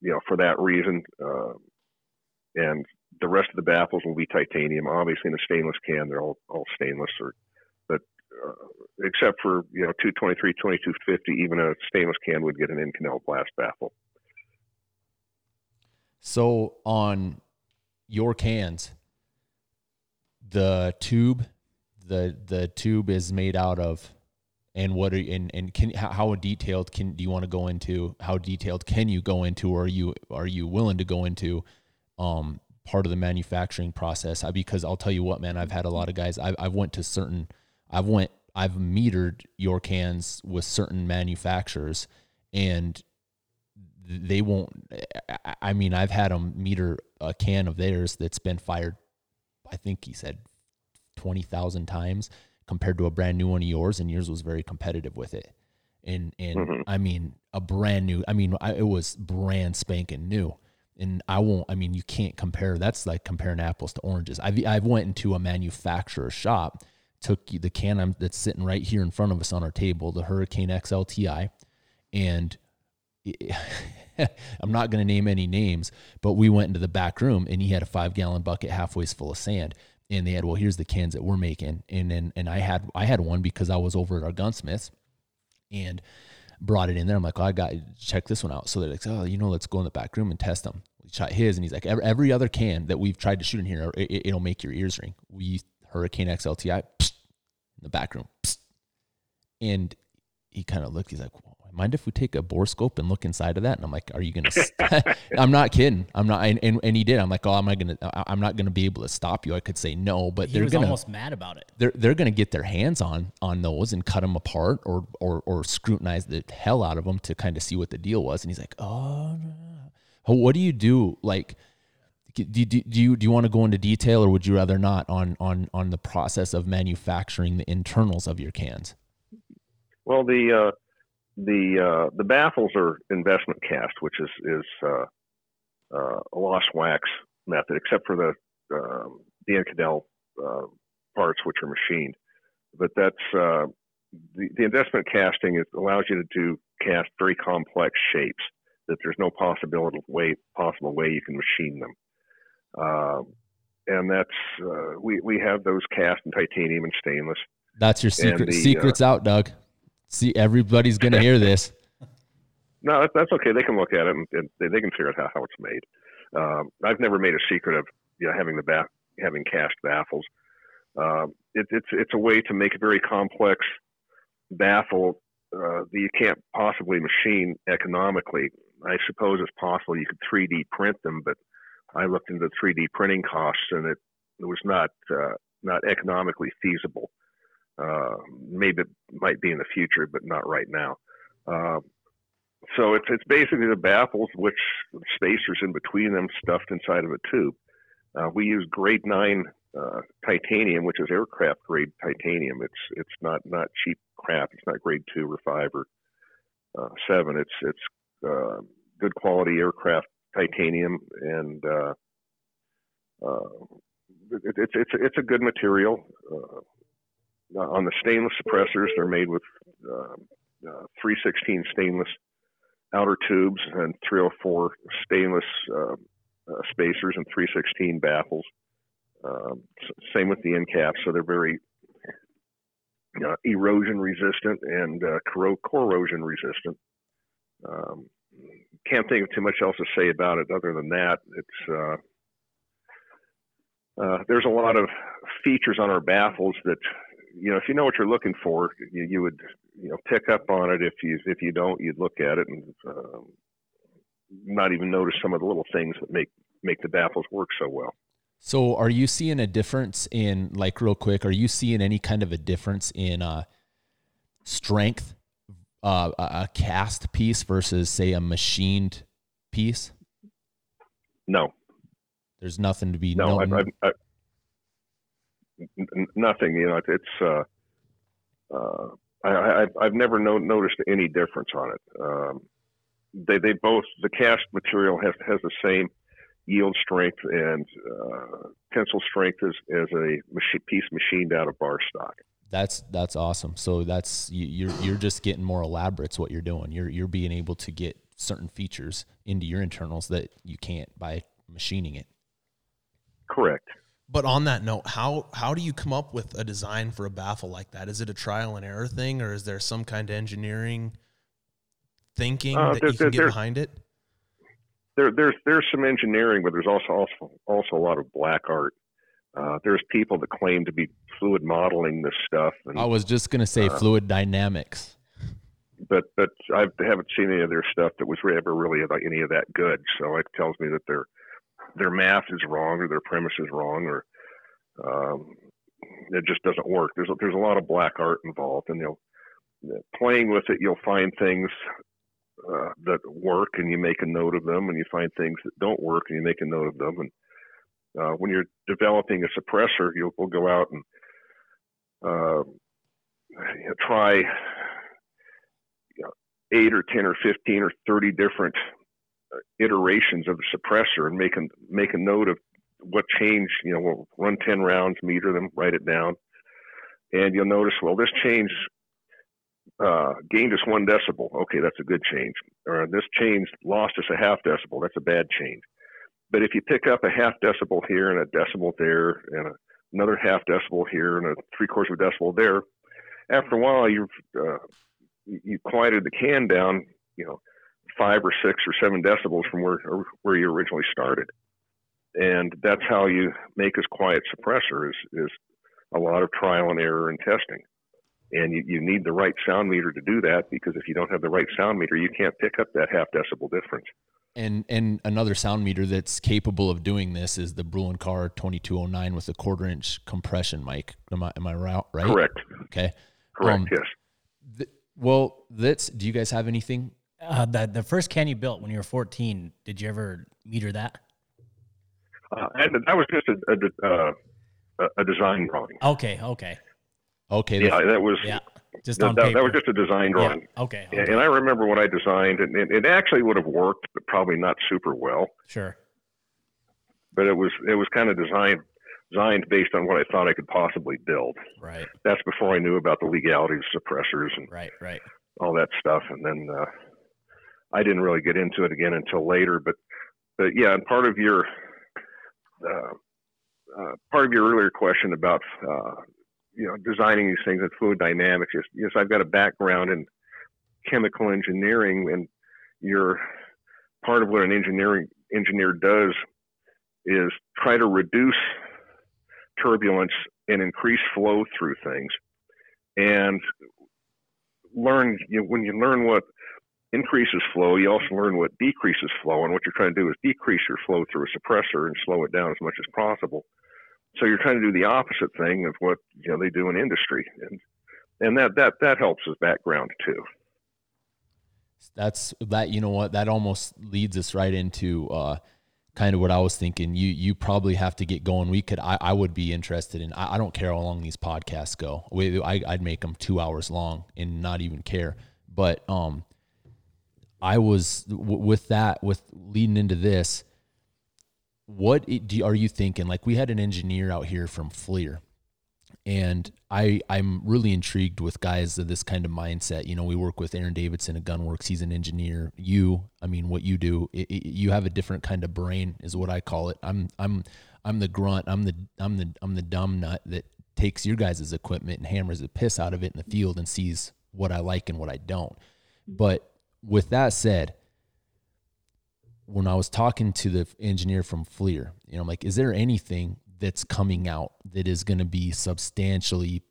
you know, for that reason, uh, and the rest of the baffles will be titanium. Obviously, in a stainless can, they're all, all stainless, or except for you know 223, 2250, even a stainless can would get an Inconel blast baffle.
So on your cans, the tube, the the tube is made out of, and what are and and can how detailed can do you want to go into? How detailed can you go into, or are you are you willing to go into? Um, part of the manufacturing process I, because I'll tell you what, man, I've had a lot of guys. I've, I've went to certain, I've went, I've metered your cans with certain manufacturers, and they won't. I mean, I've had them meter a can of theirs that's been fired. I think he said twenty thousand times compared to a brand new one of yours, and yours was very competitive with it. And and mm-hmm. I mean, a brand new. I mean, I, it was brand spanking new and I won't. I mean, you can't compare. That's like comparing apples to oranges. I've I've went into a manufacturer's shop, took the can that's sitting right here in front of us on our table, the Hurricane XLTI, and I'm not going to name any names, but we went into the back room and he had a five gallon bucket halfway full of sand. And they had, well, here's the cans that we're making. And then, and I had, I had one because I was over at our gunsmiths and brought it in there. I'm like, oh, I got check this one out. So they're like, oh, you know, let's go in the back room and test them. We shot his, and he's like, every, every other can that we've tried to shoot in here, it, will make your ears ring. We Hurricane XLTI psst, in the back room, psst. and he kind of looked. He's like, mind if we take a borescope and look inside of that? And I'm like, are you gonna? St-? I'm not kidding. I'm not. And, and, and he did. I'm like, oh, am I gonna? I'm not gonna be able to stop you. I could say no, but
he
they're
was
gonna,
almost mad about it.
They're they're gonna get their hands on on those and cut them apart or or or scrutinize the hell out of them to kind of see what the deal was. And he's like, oh, no. what do you do? Like. Do, do, do you do you want to go into detail or would you rather not on on on the process of manufacturing the internals of your cans?
Well, the uh, the uh, the baffles are investment cast, which is is uh, uh, a lost wax method, except for the um, the Inconel uh, parts, which are machined. But that's uh, the, the investment casting. It allows you to do cast very complex shapes that there's no possibility way possible way you can machine them. Uh, and that's we we have those cast in titanium and stainless.
That's your secret. The, secret's out, Doug. See, everybody's going to hear this.
no, that's okay. They can look at it and, they, they can figure out how, how it's made. Um, I've never made a secret of you know having the back having cast baffles. Um, it, it's it's a way to make a very complex baffle uh, that you can't possibly machine economically. I suppose it's possible you could 3D print them, but I looked into 3D printing costs and it, it was not uh, not economically feasible. Uh, maybe it might be in the future, but not right now. Uh, so it's it's basically the baffles, which spacers in between them stuffed inside of a tube. Uh, we use grade nine uh, titanium, which is aircraft grade titanium. It's it's not not cheap crap. It's not grade two or five or uh, seven. It's it's good quality aircraft titanium, and uh, uh, it, it's it's it's a good material. Uh, uh, on the stainless suppressors, they're made with uh, uh, 316 stainless outer tubes and 304 stainless uh, spacers and 316 baffles. Um, same with the end caps, so they're very uh, erosion resistant and uh, corrosion resistant. Um, can't think of too much else to say about it other than that. It's uh, uh, there's a lot of features on our baffles that you know if you know what you're looking for, you, you would you know pick up on it. If you if you don't, you'd look at it and um, not even notice some of the little things that make make the baffles work so well.
So, are you seeing a difference in, like, real quick? Are you seeing any kind of a difference in uh, strength, uh, a cast piece versus, say, a machined piece?
No.
There's nothing to be.
No, I've, I've, I've, nothing. You know, it's. Uh, uh, I, I, have never no, noticed any difference on it. Um, they, they both the cast material has has the same yield strength and uh, tensile strength as, as a machine, piece machined out of bar stock.
That's that's awesome. So that's you, are you're just getting more elaborate's what you're doing. You're you're being able to get certain features into your internals that you can't by machining it.
Correct.
But on that note, how how do you come up with a design for a baffle like that? Is it a trial and error thing, or is there some kind of engineering thinking uh, that you can get behind it?
there, there's there's some engineering, but there's also also also a lot of black art. Uh, there's people that claim to be fluid modeling this stuff.
And, I was just gonna say uh, fluid dynamics,
but but I haven't seen any of their stuff that was ever really about any of that good. So it tells me that their their math is wrong or their premise is wrong or um, it just doesn't work. There's a, there's a lot of black art involved, and you'll playing with it, you'll find things uh, that work and you make a note of them and you find things that don't work and you make a note of them and uh, when you're developing a suppressor you'll we'll go out and uh, you know, try you know, eight or ten or fifteen or thirty different uh, iterations of the suppressor and make a make a note of what change you know we'll run 10 rounds meter them write it down and you'll notice well this change uh, gained us one decibel. Okay, that's a good change. Or this change lost us a half decibel. That's a bad change. But if you pick up a half decibel here and a decibel there and a, another half decibel here and a three quarters of a decibel there, after a while you've uh, you quieted the can down, you know, five or six or seven decibels from where where you originally started, and that's how you make this quiet suppressor is is a lot of trial and error and testing and you, you need the right sound meter to do that because if you don't have the right sound meter, you can't pick up that half decibel difference.
And and another sound meter that's capable of doing this is the Brüel & Kjær 2209 with a quarter inch compression mic. Am I am I right?
Correct.
Okay.
Correct. Um, yes.
Th- well, that's. Do you guys have anything?
Uh, the the first can you built when you were 14, did you ever meter that?
Uh, and that was just a, a, uh, a design drawing.
Okay. Okay.
Okay.
Yeah, that was
yeah. Just
that, that, that, was just a design drawing.
Yeah. Okay,
okay. And I remember when I designed, and it, it actually would have worked, but probably not super well.
Sure.
But it was it was kind of designed designed based on what I thought I could possibly build.
Right.
That's before I knew about the legalities of suppressors and
right, right,
all that stuff. And then uh, I didn't really get into it again until later. But but yeah, and part of your uh, uh, part of your earlier question about uh, you know, designing these things in fluid dynamics. Yes, yes, I've got a background in chemical engineering, and you're part of what an engineering engineer does is try to reduce turbulence and increase flow through things, and learn you know, when you learn what increases flow, you also learn what decreases flow, and what you're trying to do is decrease your flow through a suppressor and slow it down as much as possible. So you're trying to do the opposite thing of what you know they do in industry, and and that that that helps as background too.
That's that. You know what? That almost leads us right into uh, kind of what I was thinking. You you probably have to get going. We could. I, I would be interested in. I, I don't care how long these podcasts go. We, I, I'd make them two hours long and not even care. But um, I was w- with that with leading into this what do, are you thinking? Like we had an engineer out here from FLIR, And I I'm really intrigued with guys of this kind of mindset. You know, we work with Aaron Davidson at GunWerks. He's an engineer. You, I mean, what you do, it, it, you have a different kind of brain, is what I call it. I'm I'm I'm the grunt. I'm the I'm the I'm the dumb nut that takes your guys' equipment and hammers the piss out of it in the field and sees what I like and what I don't. But with that said, when I was talking to the engineer from FLIR, you know, I'm like, is there anything that's coming out that is going to be substantially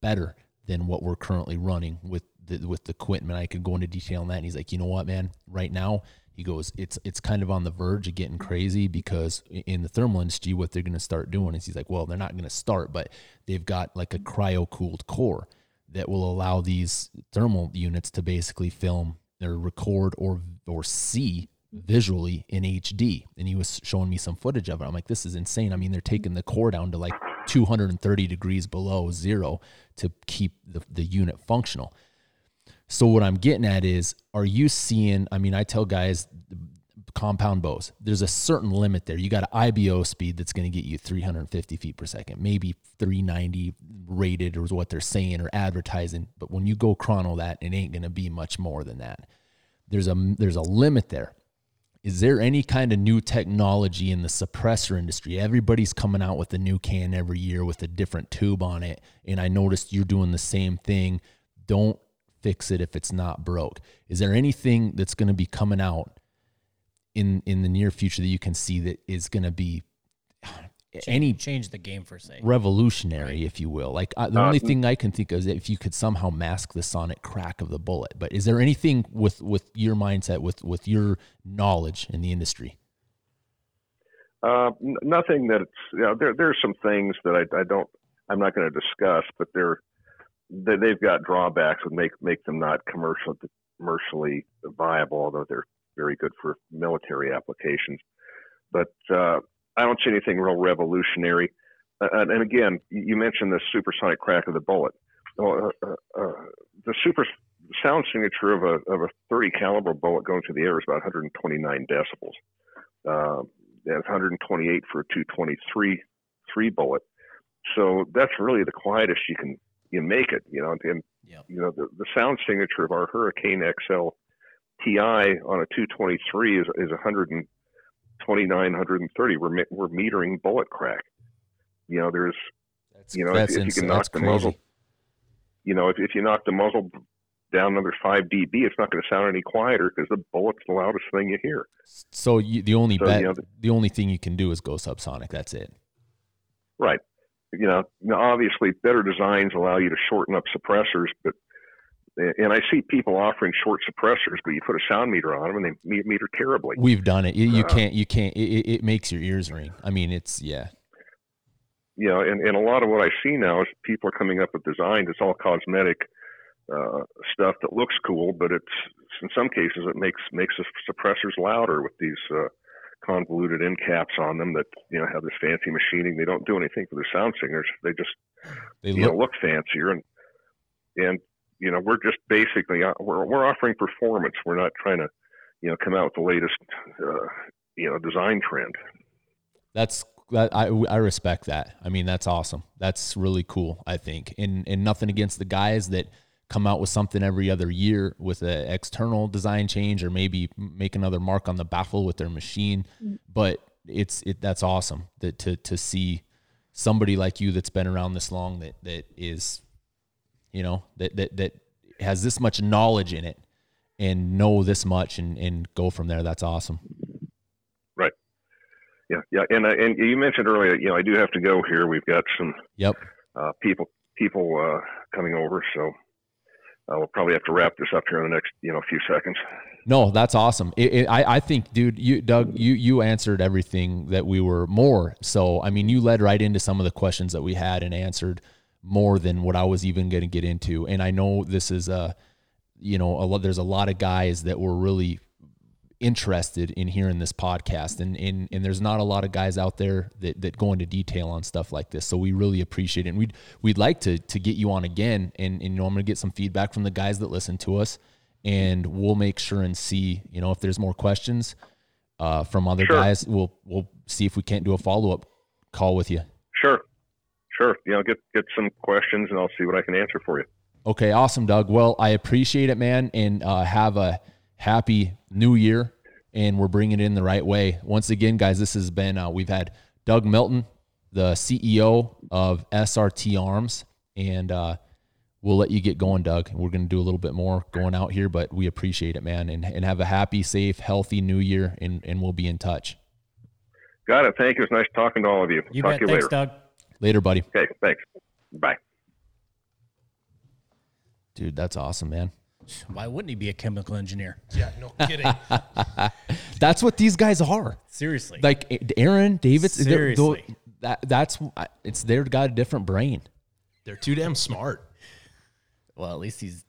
better than what we're currently running with the, with the equipment? I could go into detail on that. And he's like, you know what, man, right now, he goes, it's it's kind of on the verge of getting crazy because in the thermal industry, what they're going to start doing is he's like, well, they're not going to start, but they've got like a cryo cooled core that will allow these thermal units to basically film or record or or see visually in HD. And he was showing me some footage of it. I'm like, this is insane. I mean, they're taking the core down to like 230 degrees below zero to keep the, the unit functional. So what I'm getting at is, are you seeing? I mean, I tell guys compound bows. There's a certain limit there. You got an IBO speed that's going to get you 350 feet per second, maybe 390 rated or what they're saying or advertising. But when you go chrono that, it ain't going to be much more than that. There's a there's a limit there. Is there any kind of new technology in the suppressor industry? Everybody's coming out with a new can every year with a different tube on it, and I noticed you're doing the same thing. Don't fix it if it's not broke. Is there anything that's going to be coming out in in the near future that you can see that is going to be
Change,
any
change the game for say.
revolutionary, if you will? Like uh, the
Uh,
only thing I can think of is if you could somehow mask the sonic crack of the bullet. But is there anything with with your mindset, with with your knowledge in the industry?
Uh, n- nothing that it's, you know, there, there's some things that I, I don't, I'm not going to discuss, but they're, they, they've got drawbacks that make, make them not commercial, commercially viable, although they're very good for military applications. But, uh, I don't see anything real revolutionary. Uh, and, and again, you mentioned the supersonic crack of the bullet. Uh, uh, uh, the super sound signature of a, of a 30 caliber bullet going through the air is about 129 decibels. Uh, that's 128 for a 223 three bullet. So that's really the quietest you can you make it. You know, and
Yep.
you know the, the sound signature of our Hurricane XL TI on a 223 is is 129, 130. We're we're metering bullet crack. You know, there's
That's,
You know, if-
that's,
if you can knock the
crazy.
muzzle- you know if, if you knock the muzzle down another 5 dB, it's not going to sound any quieter because the bullet's the loudest thing you hear.
So you, the only
So,
bet,
you know, the-
the only thing you can do is go subsonic. That's it.
Right. You know, now obviously better designs allow you to shorten up suppressors, but and I see people offering short suppressors, but you put a sound meter on them and they meter terribly.
We've done it. You, you
Uh,
can't. You can't. It, it- makes your ears ring. I mean, it's yeah.
You know, and, and a lot of what I see now is people are coming up with designs. It's all cosmetic uh, stuff that looks cool, but it's in some cases it makes makes the suppressors louder with these uh, convoluted end caps on them that you know have this fancy machining. They don't do anything for the sound singers. They just
They
you
look.
know look fancier and and you know we're just basically uh, we're we're offering performance. We're not trying to you know come out with the latest uh, you know design trend.
That's that. I I respect that. I mean, that's awesome. That's really cool. I think, and and nothing against the guys that come out with something every other year with an external design change or maybe make another mark on the baffle with their machine. But it's it that's awesome that to to see somebody like you that's been around this long that that is, you know, that that that has this much knowledge in it and know this much and and go from there. That's awesome. Right.
Yeah, yeah, and uh, and you mentioned earlier, you know, I do have to go here. We've got some
Yep.
uh, people people uh, coming over, so uh, we'll probably have to wrap this up here in the next you know few seconds.
No, that's awesome. It, it, I, I think, dude, you, Doug, you, you answered everything that we were more. So, I mean, you led right into some of the questions that we had and answered more than what I was even going to get into. And I know this is a, you know, a lot, there's a lot of guys that were really interested in hearing this podcast. And, and and there's not a lot of guys out there that, that go into detail on stuff like this. So we really appreciate it. And we'd we'd like to to get you on again. And, and you know I'm gonna get some feedback from the guys that listen to us. And we'll make sure and see you know if there's more questions uh, from other
Sure.
guys. We'll we'll see if we can't do a follow-up call with you
Sure, sure. You know, get get some questions, and I'll see what I can answer for you.
Okay, awesome, Doug. Well, I appreciate it, man, and uh, have a happy new year. And we're bringing it in the right way. Once again, guys, this has been uh, we've had Doug Melton, the CEO of SRT Arms, and uh, we'll let you get going, Doug. We're going to do a little bit more going out here, but we appreciate it, man, and and have a happy, safe, healthy new year, and and we'll be in touch.
Got it. Thank you. It's nice talking to all of you.
You
Talk
bet.
to you
Thanks,
later.
Doug.
Later, buddy.
Okay. Thanks. Bye.
Dude, that's awesome, man.
Why wouldn't he be a chemical engineer?
Yeah, no kidding.
That's what these guys are.
Seriously.
Like Aaron, David, they're- they're-
Seriously.
that that's it's they're got a different brain.
They're too damn smart.
well, at least he's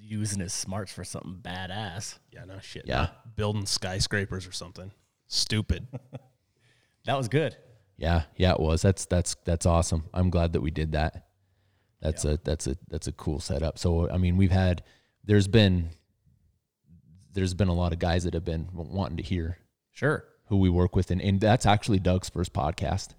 using his smarts for something badass.
Yeah, no shit.
Yeah.
Not building skyscrapers or something. Stupid.
That was good.
Yeah, yeah, it was. That's that's that's awesome. I'm glad that we did that. That's a that's a that's a cool setup. So I mean, we've had there's been there's been a lot of guys that have been wanting to hear
Sure.
who we work with, and, and that's actually Doug's first podcast.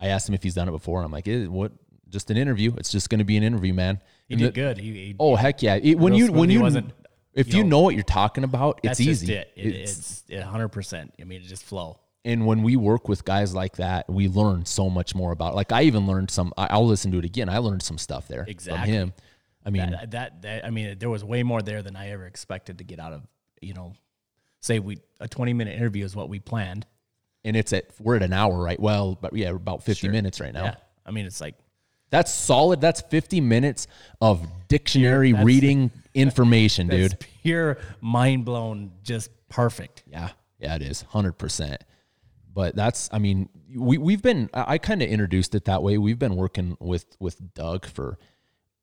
I asked him if he's done it before, and I'm like, eh, "What? Just an interview? It's just going to be an interview, man."
He
And
did
the-
good. He, he
Oh heck yeah! It- when you when you
wasn't,
if
you know,
know what you're talking about, it's easy.
it. it
It's-
it's it's hundred percent. I mean, it just flow.
And when we work with guys like that, we learn so much more about. It. Like I even learned some. I'll listen to it again. I learned some stuff there
Exactly.
from him. I mean,
That, that that I mean, there was way more there than I ever expected to get out of. You know, say we a twenty minute interview is what we planned.
and it's at we're at an hour, right? Well, but yeah, about fifty
Sure.
minutes right now.
Yeah. I mean, it's like
That's solid. That's fifty minutes of dictionary
That's-
reading information,
that's
dude.
pure mind blown, just perfect.
Yeah, yeah, it is hundred percent. But that's, I mean, we we've been. I, kind of introduced it that way. We've been working with with Doug for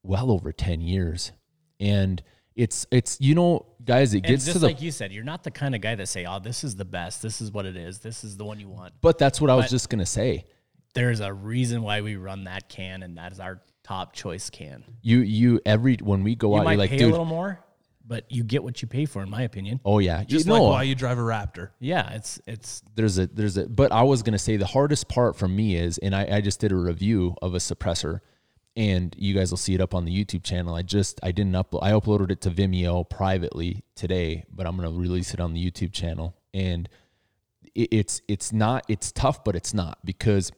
well over ten years, and it's it's you know, guys, it
And
gets
just
to the.
like you said, you're not the kind of guy that say, "Oh, this is the best. This is what it is. This is the one you want."
but that's what I was just gonna say.
There's a reason why we run that can, and that is our top choice can.
You you every when we go
You
out, you're like,
pay
dude.
a little more, but you get what you pay for, in my opinion.
oh yeah,
Just
you
like why you drive a Raptor.
Yeah, it's it's
there's a there's a but I was gonna say the hardest part for me is and I, I just did a review of a suppressor and you guys will see it up on the YouTube channel. I just I didn't upload I uploaded it to Vimeo privately today, but I'm gonna release it on the YouTube channel. And it, it's it's not it's tough, but it's not because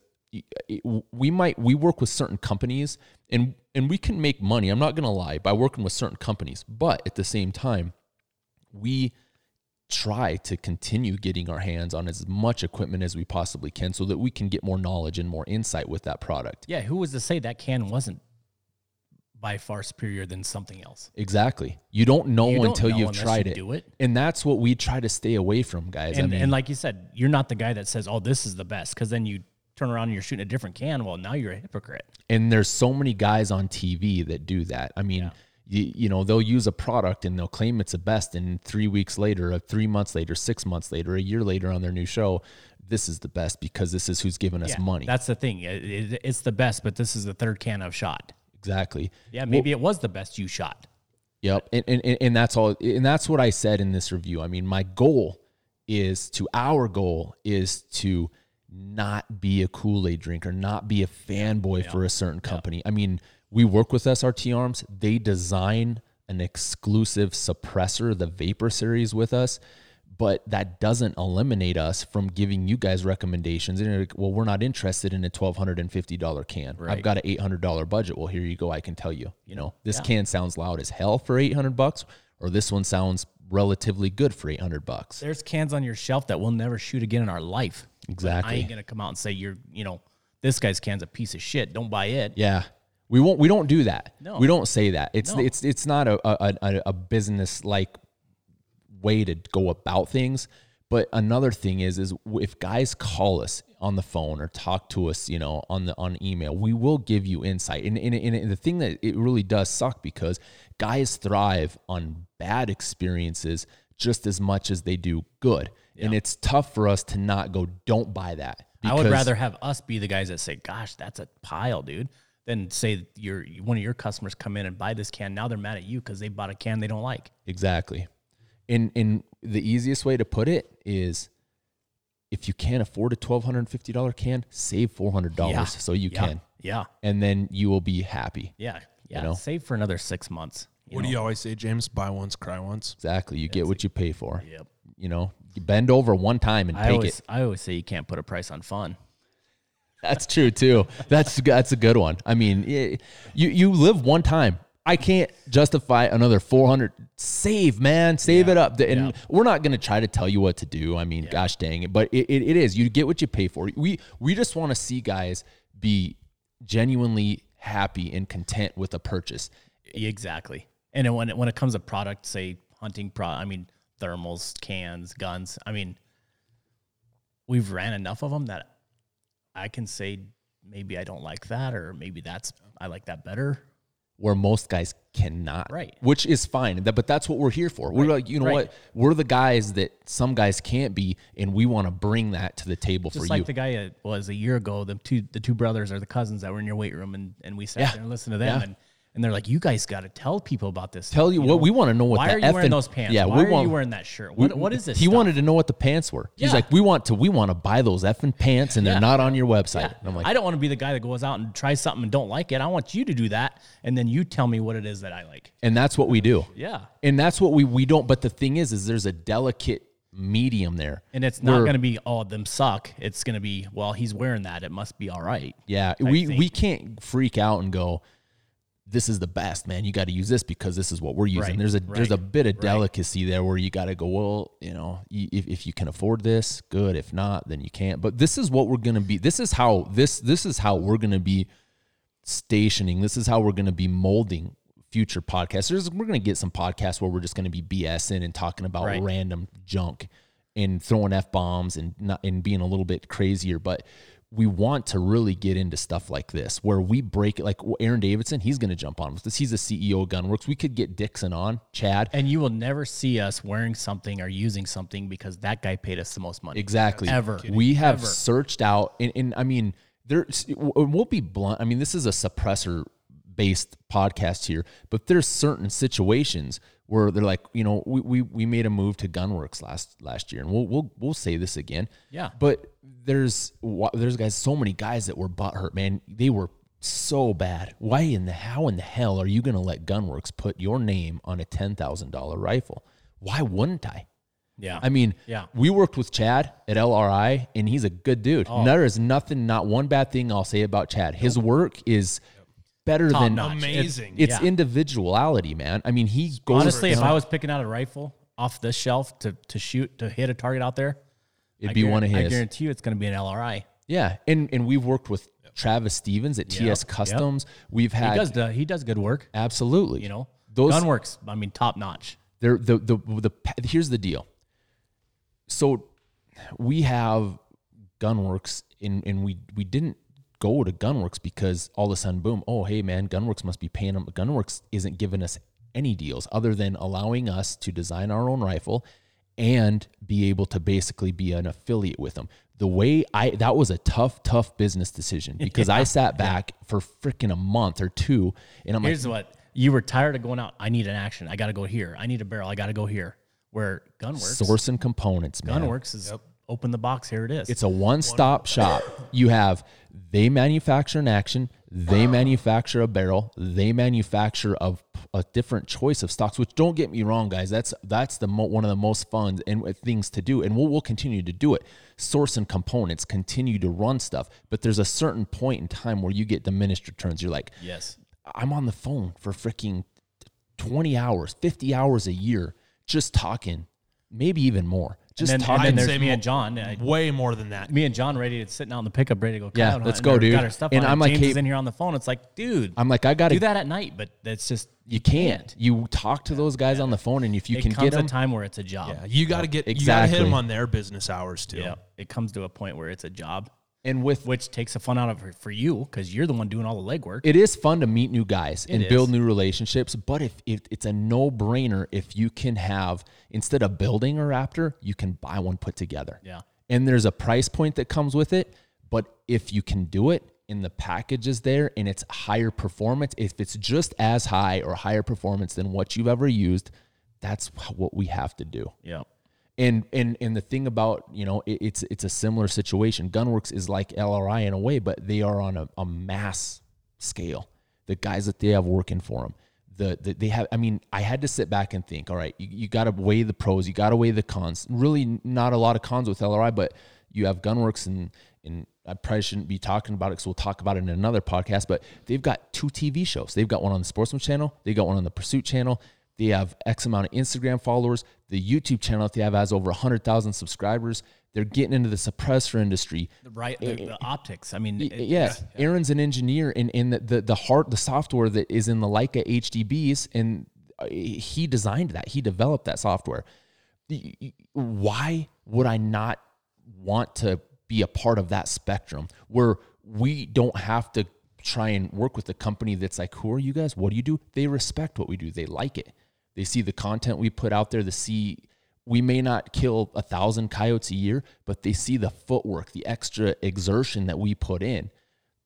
it- we might we work with certain companies and and we can make money. I'm not gonna lie by working with certain companies, but at the same time, we try to continue getting our hands on as much equipment as we possibly can so that we can get more knowledge and more insight with that product.
yeah. Who was to say that can wasn't by far superior than something else?
Exactly. You don't know
You don't
until
know
you've tried
you
it.
do it.
And that's what we try to stay away from, guys.
And
I mean,
and like you said, you're not the guy that says, "Oh, this is the best," because then you turn around and you're shooting a different can. Well, now you're a hypocrite.
and there's so many guys on TV that do that. I mean, you, you know, they'll use a product and they'll claim it's the best, and three weeks later, or three months later, six months later, a year later on their new show, this is the best because this is who's giving us
Yeah,
money.
That's the thing. It- it- it's the best, but this is the third can I've shot.
exactly.
Yeah, maybe it was the best you shot.
Yep. And, and- and that's all. And that's what I said in this review. I mean, my goal is to, our goal is to not be a Kool Aid drinker, not be a fanboy for a certain company. I mean, we work with SRT Arms. They design an exclusive suppressor, the Vapor Series, with us. But that doesn't eliminate us from giving you guys recommendations. And like, well, we're not interested in a twelve hundred and fifty dollar can. I've got an eight hundred dollar budget. Well, here you go. I can tell you. You know, this can sounds loud as hell for eight hundred bucks, or this one sounds relatively good for eight hundred bucks.
There's cans on your shelf that we'll never shoot again in our life. But I ain't gonna come out and say you're, you know, this guy's can's a piece of shit. Don't buy it.
Yeah. We won't. We don't do that.
No.
We don't say that. It's
No.
it's it's not a a, a, a business like way to go about things. But another thing is is if guys call us on the phone or talk to us, you know, on the on email, we will give you insight. And, and, and the thing that it really does suck because guys thrive on bad experiences just as much as they do good. And it's tough for us to not go, don't buy that.
I would rather have us be the guys that say, "Gosh, that's a pile, dude," than say your one of your customers come in and buy this can. Now they're mad at you because they bought a can they don't like.
Exactly. And and the easiest way to put it is if you can't afford a twelve hundred and fifty dollar can, save four hundred dollars
Yeah.
so you
Yeah.
can.
Yeah.
and then you will be happy.
Yeah. Yeah.
know?
Save for another six months.
What do you always say, James? Buy once, cry once.
Exactly. You get what you pay for.
Yep.
You know, you bend over one time and
I
take
always,
it.
I always say you can't put a price on fun.
That's true too. That's that's a good one. I mean, y- you you live one time. I can't justify another 400 save, man. Save it up. And
Yeah.
we're not going to try to tell you what to do. I mean, gosh dang it. But it, it, it is. You get what you pay for. We we just want to see guys be genuinely happy and content with a purchase.
Exactly. And when it, when it comes to product, say hunting pro, I mean thermals, cans, guns. I mean, we've ran enough of them that I can say maybe I don't like that, or maybe that's I like that better.
where most guys cannot.
Right.
Which is fine. That- But that's what we're here for. We're
Right.
like, you know
Right.
what? We're the guys that some guys can't be, and we want to bring that to the table
Just
for
like
you.
Like the guy uh, was a year ago. The two the two brothers or the cousins that were in your weight room, and and we sat
Yeah.
there and listened to them,
Yeah.
and and they're like, you guys got to tell people about this.
Tell you, what we want to know what
Why are you wearing those pants?
Yeah,
Why
we
are
want,
you wearing that shirt? What what is this?
He
stuff?
wanted to know what the pants were. He's
Yeah.
like, we want to, we want to buy those effing pants, and they're not on your website.
Yeah.
And I'm like,
I don't want to be the guy that goes out and tries something and don't like it. I want you to do that, and then you tell me what it is that I like.
and that's what we do.
Yeah,
And that's what we we don't. But the thing is, is there's a delicate medium there.
and it's not going to be all them suck. It's going to be well, he's wearing that. It must be all right.
Yeah, we
thing.
we can't freak out and go. This is the best, man. You got to use this because this is what we're using.
Right,
There's a there's a bit of
right.
delicacy there where you got to go. Well, you know, if if you can afford this, good. If not, then you can't. But this is what we're gonna be. This is how this this is how we're gonna be stationing. This is how we're gonna be molding future podcasts. There's, we're gonna get some podcasts where we're just gonna be BSing and talking about
Right.
random junk and throwing f bombs and not and being a little bit crazier, but we want to really get into stuff like this where we break it. Like Aaron Davidson, he's going to jump on with this. He's the CEO of GunWerks. We could get Dixon on, Chad.
And you will never see us wearing something or using something because that guy paid us the most money.
Exactly.
Ever.
We have
Ever.
searched out, and, and I mean, there. We'll be blunt. I mean, this is a suppressor based podcast here, but there's certain situations where they're like, you know, we, we, we made a move to GunWerks last last year, and we'll we'll we'll say this again.
Yeah.
But there's there's guys, so many guys that were butthurt, man. They were so bad. Why in the how in the hell are you going to let GunWerks put your name on a ten thousand dollar rifle? Why wouldn't I?
Yeah.
I mean,
Yeah.
we worked with Chad at LRI, and he's a good dude.
Oh.
There is nothing, not one bad thing I'll say about Chad. His work is better
Top
than
notch.
Amazing.
It's
Yeah.
individuality, man. I mean, he goes.
Honestly, if I was picking out a rifle off the shelf to, to shoot to hit a target out there,
it'd
I
be one of his.
I guarantee you it's going to be an LRI.
Yeah, and and we've worked with Travis Stevens at TS
Yep,
Customs. We've had He
does the, he does good work.
absolutely,
You know,
those
GunWerks. I mean, top notch.
They're the the the here's the deal. So we have GunWerks and and we we didn't go to GunWerks because all of a sudden boom, oh hey man, GunWerks must be paying them. GunWerks isn't giving us any deals other than allowing us to design our own rifle and be able to basically be an affiliate with them. The way I that was a tough, tough business decision because I sat back for freaking a month or two and I'm like,
Here's what you were tired of going out. I need an action. I got to go here. I need a barrel. I got to go here. Where GunWerks,
sourcing components, man.
GunWerks is open the box. Here it is.
It's a one-stop shop. You have they manufacture an action, they manufacture a barrel, they manufacture a, a different choice of stocks. Which don't get me wrong, guys, that's that's the mo- one of the most fun and uh, things to do, and we'll we'll continue to do it. Source and components, continue to run stuff, but there's a certain point in time where you get diminished returns. You're like,
yes.
I'm on the phone for freaking 20 hours, 50 hours a year, just talking, maybe even more. Just
and then,
talking.
and then
I'd
there's
say
me and John. I-
Way more than that.
me and John ready to sitting out in the pickup, ready to go.
Yeah,
coyote
let's
hunting,
go,
or
dude.
Got our stuff
And
on.
I'm like,
James
hey-
is in here on the phone. It's like, dude,
I'm like, I got to
do
to
that at night, but that's just
You can't. You talk to those guys on the phone, and if you
it
can
comes
get
a time where it's a job.
Yeah, you got to get you got to
Exactly.
hit them on their business hours too.
Yeah, it comes to a point where it's a job,
and with
which takes the fun out of it for you because you're the one doing all the legwork.
it is fun to meet new guys and
is.
build new relationships. But if, if it's a no brainer, if you can have instead of building a Raptor, you can buy one put together.
Yeah.
and there's a price point that comes with it. But if you can do it and the package is there and it's higher performance, if it's just as high or higher performance than what you've ever used, that's what we have to do.
Yeah,
And and and the thing about you know it, it's it's a similar situation. GunWerks is like LRI in a way, but they are on a, a mass scale. The guys that they have working for them, the, the they have. I mean, I had to sit back and think. All right, you, you got to weigh the pros, you got to weigh the cons. Really, not a lot of cons with LRI, but you have GunWerks and and I probably shouldn't be talking about it because we'll talk about it in another podcast. But they've got two TV shows. They've got one on the Sportsman channel. They got one on the Pursuit channel. They have X amount of Instagram followers. The YouTube channel that they have has over 100,000 subscribers. They're getting into the suppressor industry.
The right, the, the optics. I mean, it-
yeah, Aaron's an engineer, and and the, the the heart, the software that is in the Leica HDBs, and uh, he designed that. He developed that software. Why would I not want to be a part of that spectrum where we don't have to try and work with a company that's like, who are you guys? What do you do? They respect what we do. They like it. They see the content we put out there. They see we may not kill a thousand coyotes a year, but they see the footwork, the extra exertion that we put in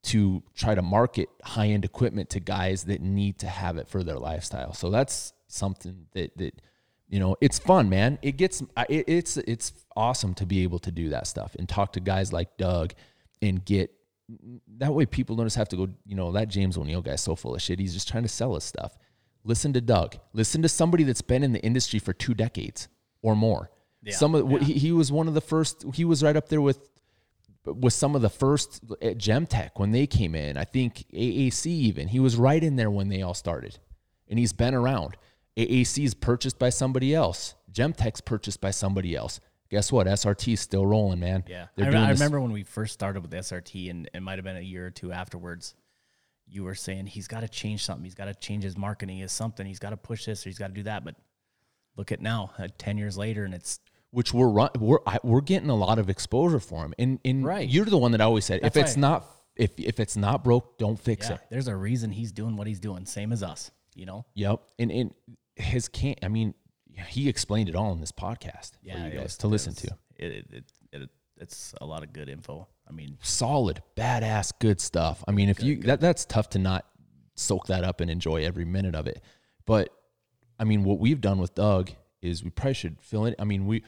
to try to market high end equipment to guys that need to have it for their lifestyle. So that's something that that you know it's fun, man. It gets it, it's it's awesome to be able to do that stuff and talk to guys like Doug and get that way people don't just have to go. You know that James O'Neill guy's so full of shit. He's just trying to sell us stuff. Listen to Doug. Listen to somebody that's been in the industry for two decades or more. Some of he, he was one of the first. He was right up there with was some of the first at Gemtech when they came in. I think AAC even. He was right in there when they all started. And he's been around. AAC is purchased by somebody else. Gemtech's purchased by somebody else. Guess what? SRT's still rolling, man.
Yeah,
They're
I,
doing
I remember when we first started with SRT, and it might have been a year or two afterwards. You were saying he's got to change something. He's got to change his marketing, is something. He's got to push this, or he's got to do that. But look at now, uh, ten years later, and it's
which we're run, we're I, we're getting a lot of exposure for him. And and
Right.
you're the one that always said
That's
if it's
right.
not if if it's not broke, don't fix
yeah,
it.
there's a reason he's doing what he's doing, same as us. You know,
Yep. And and his can't. I mean, he explained it all in this podcast for you guys
was-
to listen
was-
to.
It, it, it, it it's a lot of good info. I mean,
solid, badass, good stuff. I mean, if you that that's tough to not soak that up and enjoy every minute of it. But I mean, what we've done with Doug is we probably should fill in. I mean, we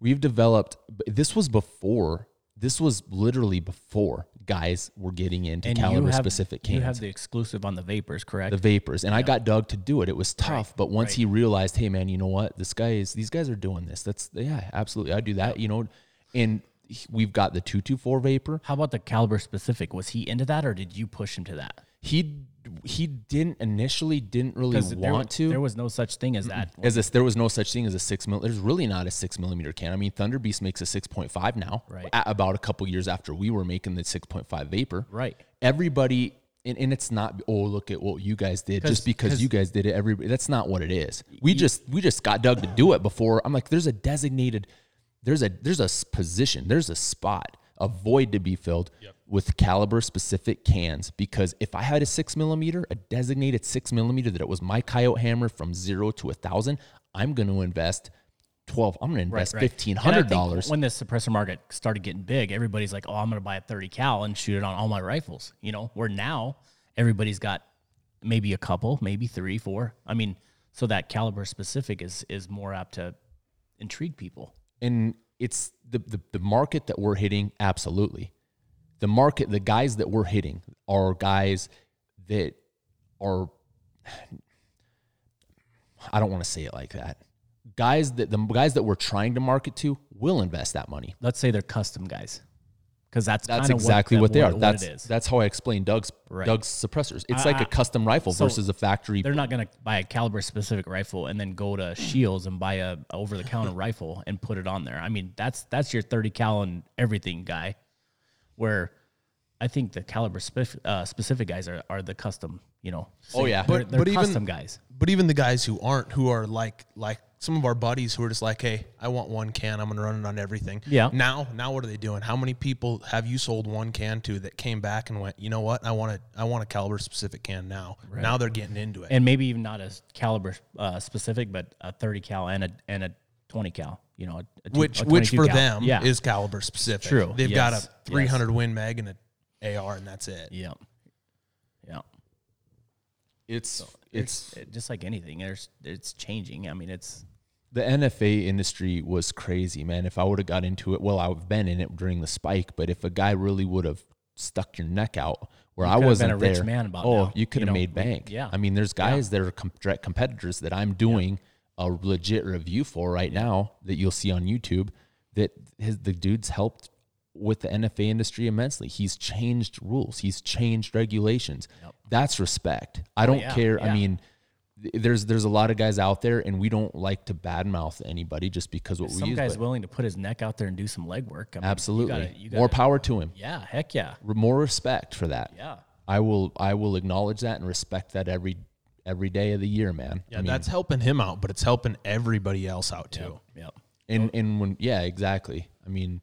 we've developed. This was before. This was literally before guys were getting into
and
caliber
have,
specific cans
You have the exclusive on the vapors, correct?
the vapors and i got doug to do it it was tough but once
right.
he realized hey man you know what this guy is these guys are doing this that's yeah absolutely i do that you know and we've got the 224 vapor
How about the caliber specific? Was he into that, or did you push him to that?
he he didn't initially didn't really
Because there,
want to
there was no such thing as that.
as a, there was no such thing as a six mil. There's really not a six millimeter can. I mean, Thunder Beast makes a six point five now.
Right.
a- about a couple years after we were making the six point five vapor.
Right.
Everybody, and, and it's not. Oh, look at what you guys did Just because you guys did it, everybody. That's not what it is. We just we just got Doug to do it before. I'm like, there's a designated. There's a there's a position. There's a spot. A void to be filled with caliber specific cans because if I had a six millimeter, a designated six millimeter that it was my coyote hammer from zero to a thousand, I'm going to invest twelve. I'm going to invest fifteen
And I
hundred
think
dollars.
When the suppressor market started getting big, everybody's like, "Oh, I'm going to buy a 30 cal and shoot it on all my rifles." You know, where now everybody's got maybe a couple, maybe three, four. I mean, so that caliber specific is is more apt to intrigue people.
and it's the, the the market that we're hitting absolutely the market the guys that we're hitting are guys that are i don't want to say it like that guys that the guys that we're trying to market to will invest that money
Let's say they're custom guys, because that's
that's exactly
what,
what, they are
what
that's
it is.
that's how i explain doug's
Right.
doug's suppressors it's
I-
like a custom rifle
so
versus a factory
They're not going to buy a caliber specific rifle and then go to hmm. Shields and buy a over the counter rifle and put it on there. I mean, that's that's your 30 cal and everything guy. Where I think the caliber spef- uh, specific guys are, are the custom, you know.
Oh, yeah.
they're,
But-
they're
but even-
custom guys.
But even the guys who aren't, who are like like some of our buddies who are just like, hey, I want one can, I'm gonna run it on everything.
Yeah.
Now, now what are they doing? How many people have you sold one can to that came back and went, you know what, I want a I want a caliber specific can now. Now they're getting into it.
And maybe even not as caliber uh, specific, but a 30 cal and a and a 20 cal. You know, a, a two-
which
a
which for
cal.
them
yeah.
is caliber specific.
True.
They've
Yes.
got a 300 Win Mag and an AR, and that's it.
yeah, yeah.
it's
It's
it's
it- just like anything. There's it's changing. I mean, it's
the NFA industry was crazy, man. If I would have got into it, well, I've been in it during the spike, but if a guy really would have stuck your neck out where I wasn't
been a rich
there,
man about
oh,
now,
you could
you
have
know,
made
we-
bank.
yeah.
I mean, there's guys that are com- direct competitors that I'm doing a legit review for right now that you'll see on YouTube. That his the dude's helped with the NFA industry immensely. He's changed rules. He's changed regulations. That's respect. I oh, don't
Oh, yeah,
care. I mean, there's there's a lot of guys out there, and we don't like to badmouth anybody just because what we
Some guy's
but
willing to put his neck out there and do some legwork. I mean, you
absolutely,
gotta- you
more
gotta-
power to him.
Yeah, heck yeah,
More respect for that.
yeah.
I will I will acknowledge that and respect that every every day of the year, man.
Yeah,
I mean,
that's helping him out, but it's helping everybody else out too.
Yep.
and and when yeah, exactly. I mean,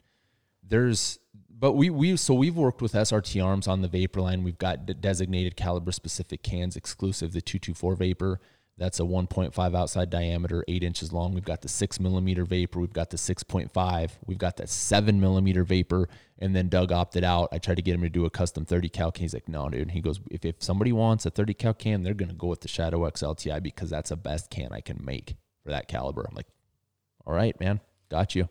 there's but we we so we've worked with SRT Arms on the vapor line. We've got designated caliber specific cans exclusive the 224 vapor. That's a 1.5 outside diameter, eight inches long. We've got the six millimeter vapor. We've got the 6.5. We've got the seven millimeter vapor. And then Doug opted out. I tried to get him to do a custom 30 cal can. He's like, no, dude. And he goes, if, if somebody wants a 30 cal can, they're going to go with the Shadow X LTI because that's the best can I can make for that caliber. I'm like, all right, man, got you.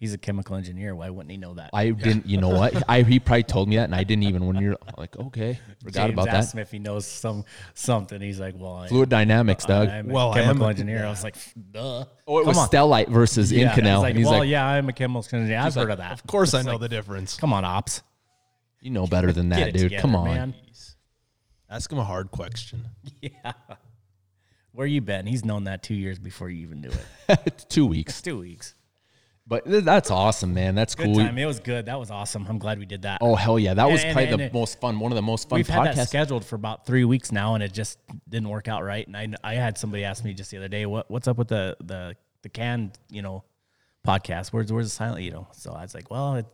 He's a chemical engineer. Why wouldn't he know that?
I didn't, you know what? I he probably told me that, and I didn't even. When you're like, okay, forgot
James
about
asked
that.
him if he knows some something. He's like, well, I,
Fluid dynamics, Doug.
I'm a
Well, I am
chemical
a-
engineer. I was like, duh.
oh, it
Come
was
on.
Stellite versus
Yeah,
Inconel.
He's like,
and he's
well,
like,
yeah, I'm a chemical engineer. I've heard of that.
Of course, I know the difference.
Come on, ops.
you know better than that, dude.
together,
Come on.
man.
Ask him a hard question.
Yeah. Where you been? He's known that two years before you even knew it.
Two weeks,
Two weeks.
But th- that's awesome, man. That's
Good
cool.
time. It was good. That was awesome. I'm glad we did that.
Oh hell yeah, that was
And-
probably
and-
the
and-
most fun. One of the most fun
We've had that
podcasts.
scheduled for about three weeks now, and it just didn't work out right. And I, I had somebody ask me just the other day, what what's up with the the the canned you know podcast? Where's where's the silent you know? So I was like, well, it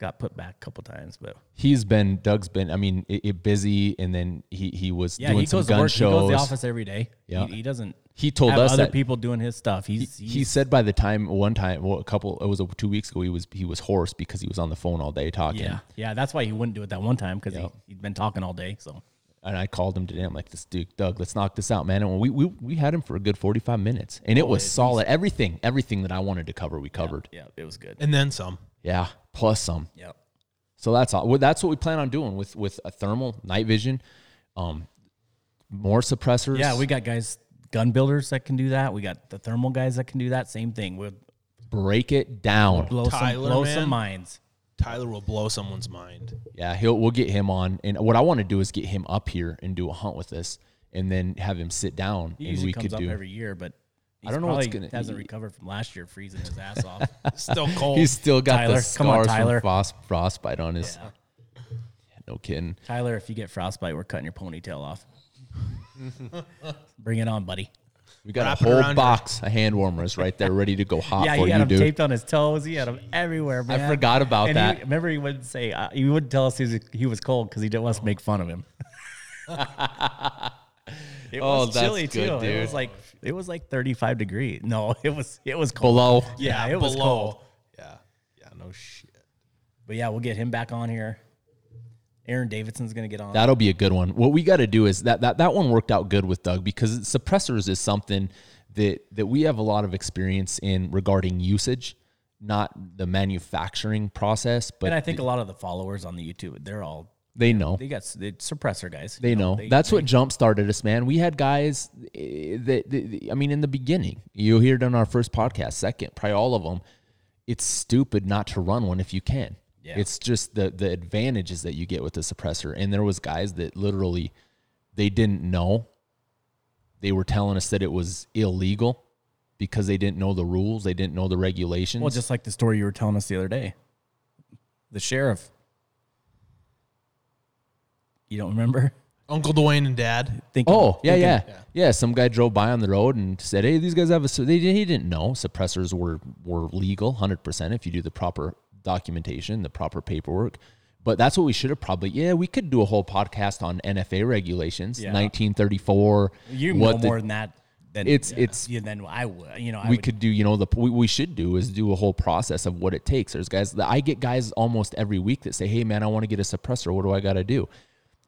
got put back a couple times, but
He's been Doug's been. I mean, it, it busy, and then he he was
yeah,
doing
he
some
goes to
gun
work.
shows.
He goes to the office every day.
Yeah.
he, he doesn't.
He told
have
us
other
that
people doing his stuff. He's,
he
he's
said by the time one time, well, a couple, it was a, two weeks ago. He was he was hoarse because he was on the phone all day talking.
yeah, yeah. That's why he wouldn't do it that one time because
Yeah.
he he'd been talking all day. So
And I called him today. I'm like, this dude, Doug, let's knock this out, man. And we we, we had him for a good 45 minutes, and it oh, was solid. Everything everything that I wanted to cover, we covered.
yeah, it was good.
And then some.
Yeah, plus some.
Yep.
So that's all. Well, that's what we plan on doing with with a thermal night vision, um, more suppressors.
Yeah, we got guys, gun builders that can do that. We got the thermal guys that can do that. Same thing. We'll
break it down.
blow
Tyler,
some blow
man.
some minds.
Tyler will blow someone's mind.
Yeah, he'll we'll get him on, and what I want to do is get him up here and do a hunt with us, and then have him sit down,
He
and
usually
we
comes
could
up
do.
every year, but
I don't know what's
probably
gonna-
hasn't
he-
recovered from last year freezing his ass off.
Still cold.
He's still got
Tyler,
the
come on,
scars
Tyler.
from frost, frostbite on his.
Yeah.
No kidding.
Tyler, if you get frostbite, we're cutting your ponytail off. Bring it on, buddy.
We got
Wrap
a
it around
whole
your-
box of hand warmers right there, ready to go hot
yeah,
for
he had
you,
him
dude.
taped on his toes. He had them everywhere, man.
I forgot about
And
that.
He, remember, he wouldn't say uh, he wouldn't tell us he was, he was cold because he didn't want us to make fun of him. it
Oh,
was
that's
chilly
good,
too. It was like it was like thirty five degrees. No, it was it was cold.
Below.
Yeah, it was
below.
cold.
Yeah. Yeah, no shit.
But yeah, we'll get him back on here. Aaron Davidson's gonna get on.
That'll be a good one. What we got to do is that that that one worked out good with Doug because suppressors is something that that we have a lot of experience in regarding usage, not the manufacturing process, but
and I think a lot of the followers on the YouTube, they're all
they know.
they got they suppressor guys.
They
you
know.
They-
That's
they-
what jump started us, man. We had guys eh, that, that- I mean, in the beginning, you hear it on our first podcast, second, probably all of them. It's stupid not to run one if you can.
Yeah.
It's just the the advantages that you get with the suppressor. And there was guys that literally they didn't know. They were telling us that it was illegal because they didn't know the rules, they didn't know the regulations.
Well, just like the story you were telling us the other day. The sheriff. You don't remember?
Uncle Dwayne and Dad.
Thinking,
Oh yeah,
thinking-
yeah, yeah, Some guy drove by on the road and said, "Hey, these guys have a." su-" They he didn't know suppressors were were legal, hundred percent, if you do the proper documentation, the proper paperwork. But that's what we should have probably. Yeah, we could do a whole podcast on NFA regulations,
Yeah.
nineteen thirty four.
You know more than that. Than,
It's-
yeah,
it's-
yeah, than I would. You know, I
we
would,
could do. You know, the we, we should do is do a whole process of what it takes. There's guys that I get guys almost every week that say, "Hey, man, I want to get a suppressor. What do I got to do?"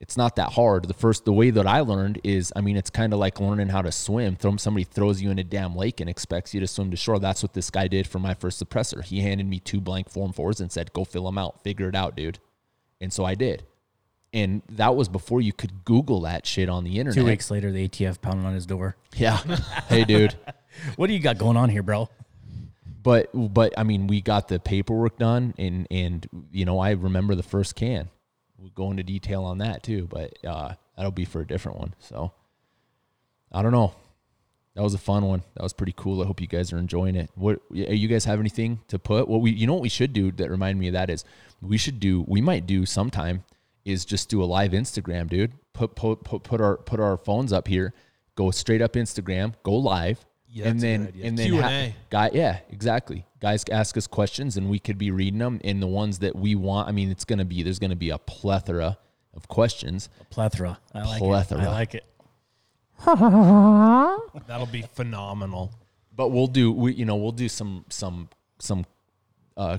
It's not that hard. The first, the way that I learned is, I mean, it's kind of like learning how to swim. Throw somebody throws you in a damn lake and expects you to swim to shore. That's what this guy did for my first suppressor. He handed me two blank form fours and said, "Go fill them out. Figure it out, dude." And so I did. And that was before you could Google that shit on the internet.
Two weeks later, the ATF pounded on his door.
Yeah. hey, dude.
What do you got going on here, bro?
But but I mean, we got the paperwork done, and and you know, I remember the first can. We'll go into detail on that too, but uh, that'll be for a different one. So I don't know. That was a fun one. That was pretty cool. I hope you guys are enjoying it. What you guys have anything to put? What we you know what we should do that remind me of that is we should do we might do sometime is just do a live Instagram, dude. Put put put, put our put our phones up here, go straight up Instagram, go live,
Yeah,
and then
good idea.
and then
Q&A.
guy yeah exactly guys ask us questions and we could be reading them and the ones that we want i mean it's gonna be there's gonna be a plethora of questions
A plethora. I like
Plethora.
it. I like it.
That'll be phenomenal.
but we'll do we you know we'll do some some some uh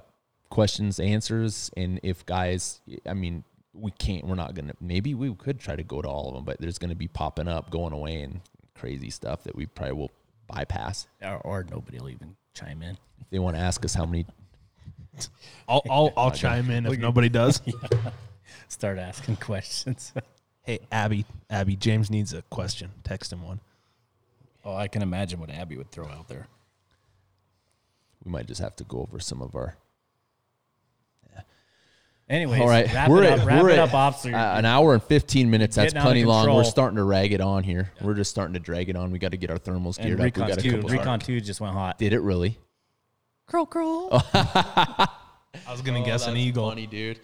questions answers and if guys i mean we can't we're not gonna maybe we could try to go to all of them but there's gonna be popping up going away and crazy stuff that we probably will bypass
Or, or nobody will even chime in.
if they want to ask us how many
I'll I'll, I'll chime in if nobody does.
Start asking questions.
Hey, Abby, Abby, James needs a question. Text him one.
oh, I can imagine what Abby would throw out there.
we might just have to go over some of our
Anyways,
All right,
wrap
we're
it
at,
up. Wrap
we're
it
at,
up, officer.
uh, an hour and fifteen minutes. That's
Getting
plenty long. We're starting to rag it on here. We're just starting to drag it on. We got to get our thermals
and
geared up. We
Recon
got
2,
couple.
Recon 2 just went hot.
Did it really?
Curl, curl.
I was gonna guess an eagle.
Funny, dude.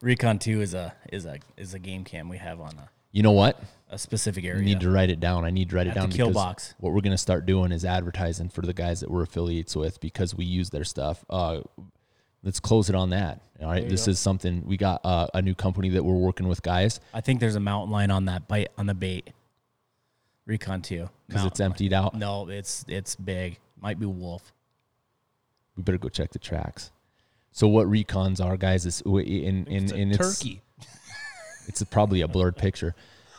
Recon 2 is a is a is a game cam we have on a,
You know what?
a specific
I
area.
need to write it down. I need to write it
At the
down
kill box.
what we're gonna start doing is advertising for the guys that we're affiliates with because we use their stuff. Uh, let's close it on that. All right, this is something we got uh, a new company that we're working with, guys,
I think there's a mountain lion on that bite on the bait. Recon 2.
because it's emptied out.
No, it's it's big. Might be wolf.
We better go check the tracks. So what recons are, guys? Is in in
It's a
in
turkey.
it's a, probably a blurred picture,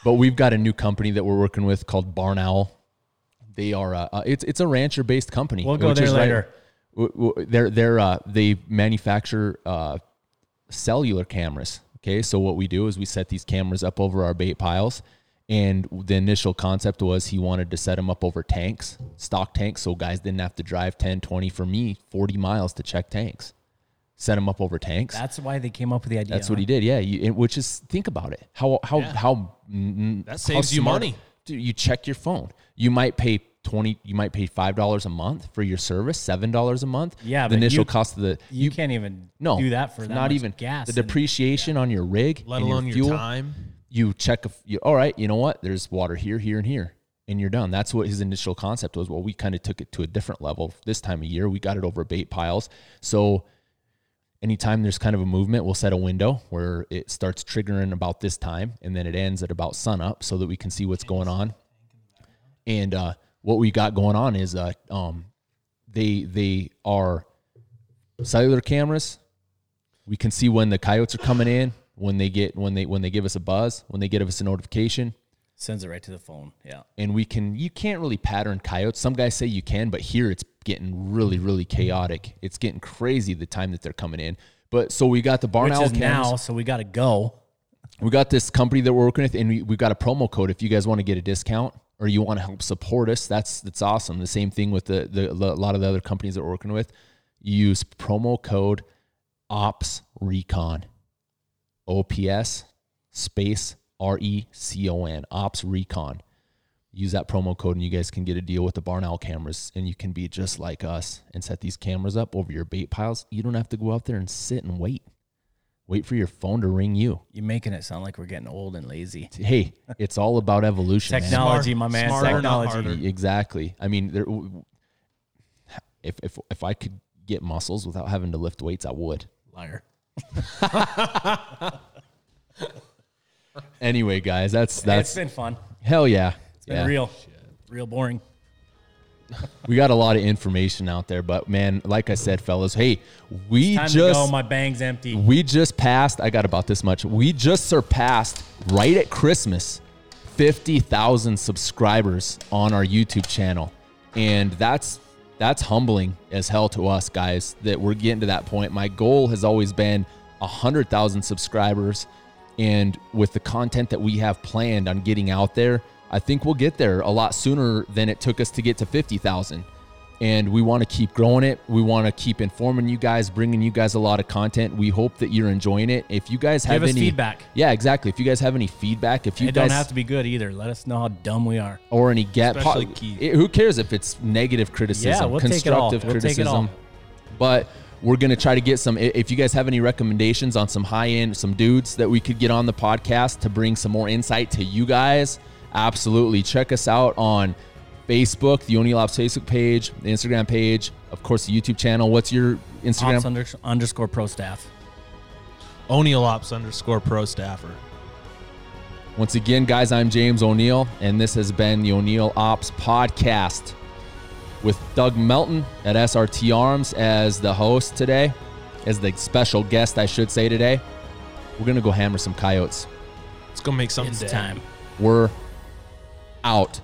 but we've got a new company that we're working with called Barn Owl. They are uh, uh, it's it's a rancher based company.
We'll go there
right-
later.
w- they're they're uh, they manufacture uh, cellular cameras. Okay, so what we do is we set these cameras up over our bait piles, and the initial concept was he wanted to set them up over tanks, stock tanks, so guys didn't have to drive 10, 20, for me, 40 miles to check tanks. Set them up over tanks.
That's why they came up with the idea.
That's what he did. Yeah, you, and- which is think about it. How how how mm,
That
how
saves you money.
Dude, you check your phone. You might pay twenty. You might pay five dollars a month for your service. Seven dollars a month.
Yeah,
the
but
initial
you-
cost of the
You, can't even
no
do that for that
not
much
even
gas.
The
and-
depreciation on your rig,
Let
and
alone your,
fuel,
time.
You check. A, f- you, all right, you know what? There's water here, here, and here, and you're done. That's what his initial concept was. Well, we kind of took it to a different level this time of year. We got it over bait piles, so anytime there's kind of a movement, we'll set a window where it starts triggering about this time and then it ends at about sunup so that we can see what's going on. And uh, what we got going on is uh, um, they they are cellular cameras. We can see when the coyotes are coming in, when they get when they when they give us a buzz, when they give us a notification
sends it right to the phone. Yeah.
and we can you can't really pattern coyotes some guys say you can but here it's getting really really chaotic it's getting crazy the time that they're coming in but so we got the barn
Which
owl
now, so we got to go.
we got this company that we're working with and we, we've got a promo code if you guys want to get a discount or you want to help support us that's that's awesome. The same thing with the, the, the a lot of the other companies that we're working with. Use promo code ops recon ops space r-e-c-o-n ops recon use that promo code and you guys can get a deal with the barn owl cameras and you can be just like us and set these cameras up over your bait piles. You don't have to go out there and sit and wait wait for your phone to ring you
You're making it sound like we're getting old and lazy.
hey, it's all about evolution. man.
Technology, my man.
smarter,
Technology.
harder.
Exactly. I mean, there, if if if I could get muscles without having to lift weights, I would.
Liar.
Anyway, guys, that's
it's
that's
been fun.
hell yeah.
It's been
yeah.
real, real boring.
We got a lot of information out there, but man, like I said, fellas, hey, we
Time
just
to go. My bang's empty.
we just passed. I got about this much. We just surpassed right at Christmas 50,000 subscribers on our YouTube channel. And that's that's humbling as hell to us guys that we're getting to that point. My goal has always been 100,000 subscribers and with the content that we have planned on getting out there, I think we'll get there a lot sooner than it took us to get to 50,000 and we want to keep growing it. We want to keep informing you guys, bringing you guys a lot of content. We hope that you're enjoying it. If you guys have
Give us
any
feedback.
yeah, exactly. If you guys have any feedback, if you
It
guys
don't have to be good either. Let us know how dumb we are.
or any get,
Especially
po- it- eh, who cares if it's negative criticism,
Yeah, we'll take it all.
constructive
We'll take it
criticism.
all.
But we're gonna try to get some. If you guys have any recommendations on some high end, some dudes that we could get on the podcast to bring some more insight to you guys, absolutely check us out on Facebook, the O'Neill Ops Facebook page, the Instagram page, of course, the YouTube channel. What's your Instagram?
Ops under, underscore pro staff.
O'Neill Ops underscore pro staffer.
Once again, guys, I'm James O'Neill, and this has been the O'Neill Ops Podcast with Doug Melton at SRT Arms as the host today, as the special guest, I should say, today. We're going to go hammer some coyotes.
Let's go make something
It's time.
We're out.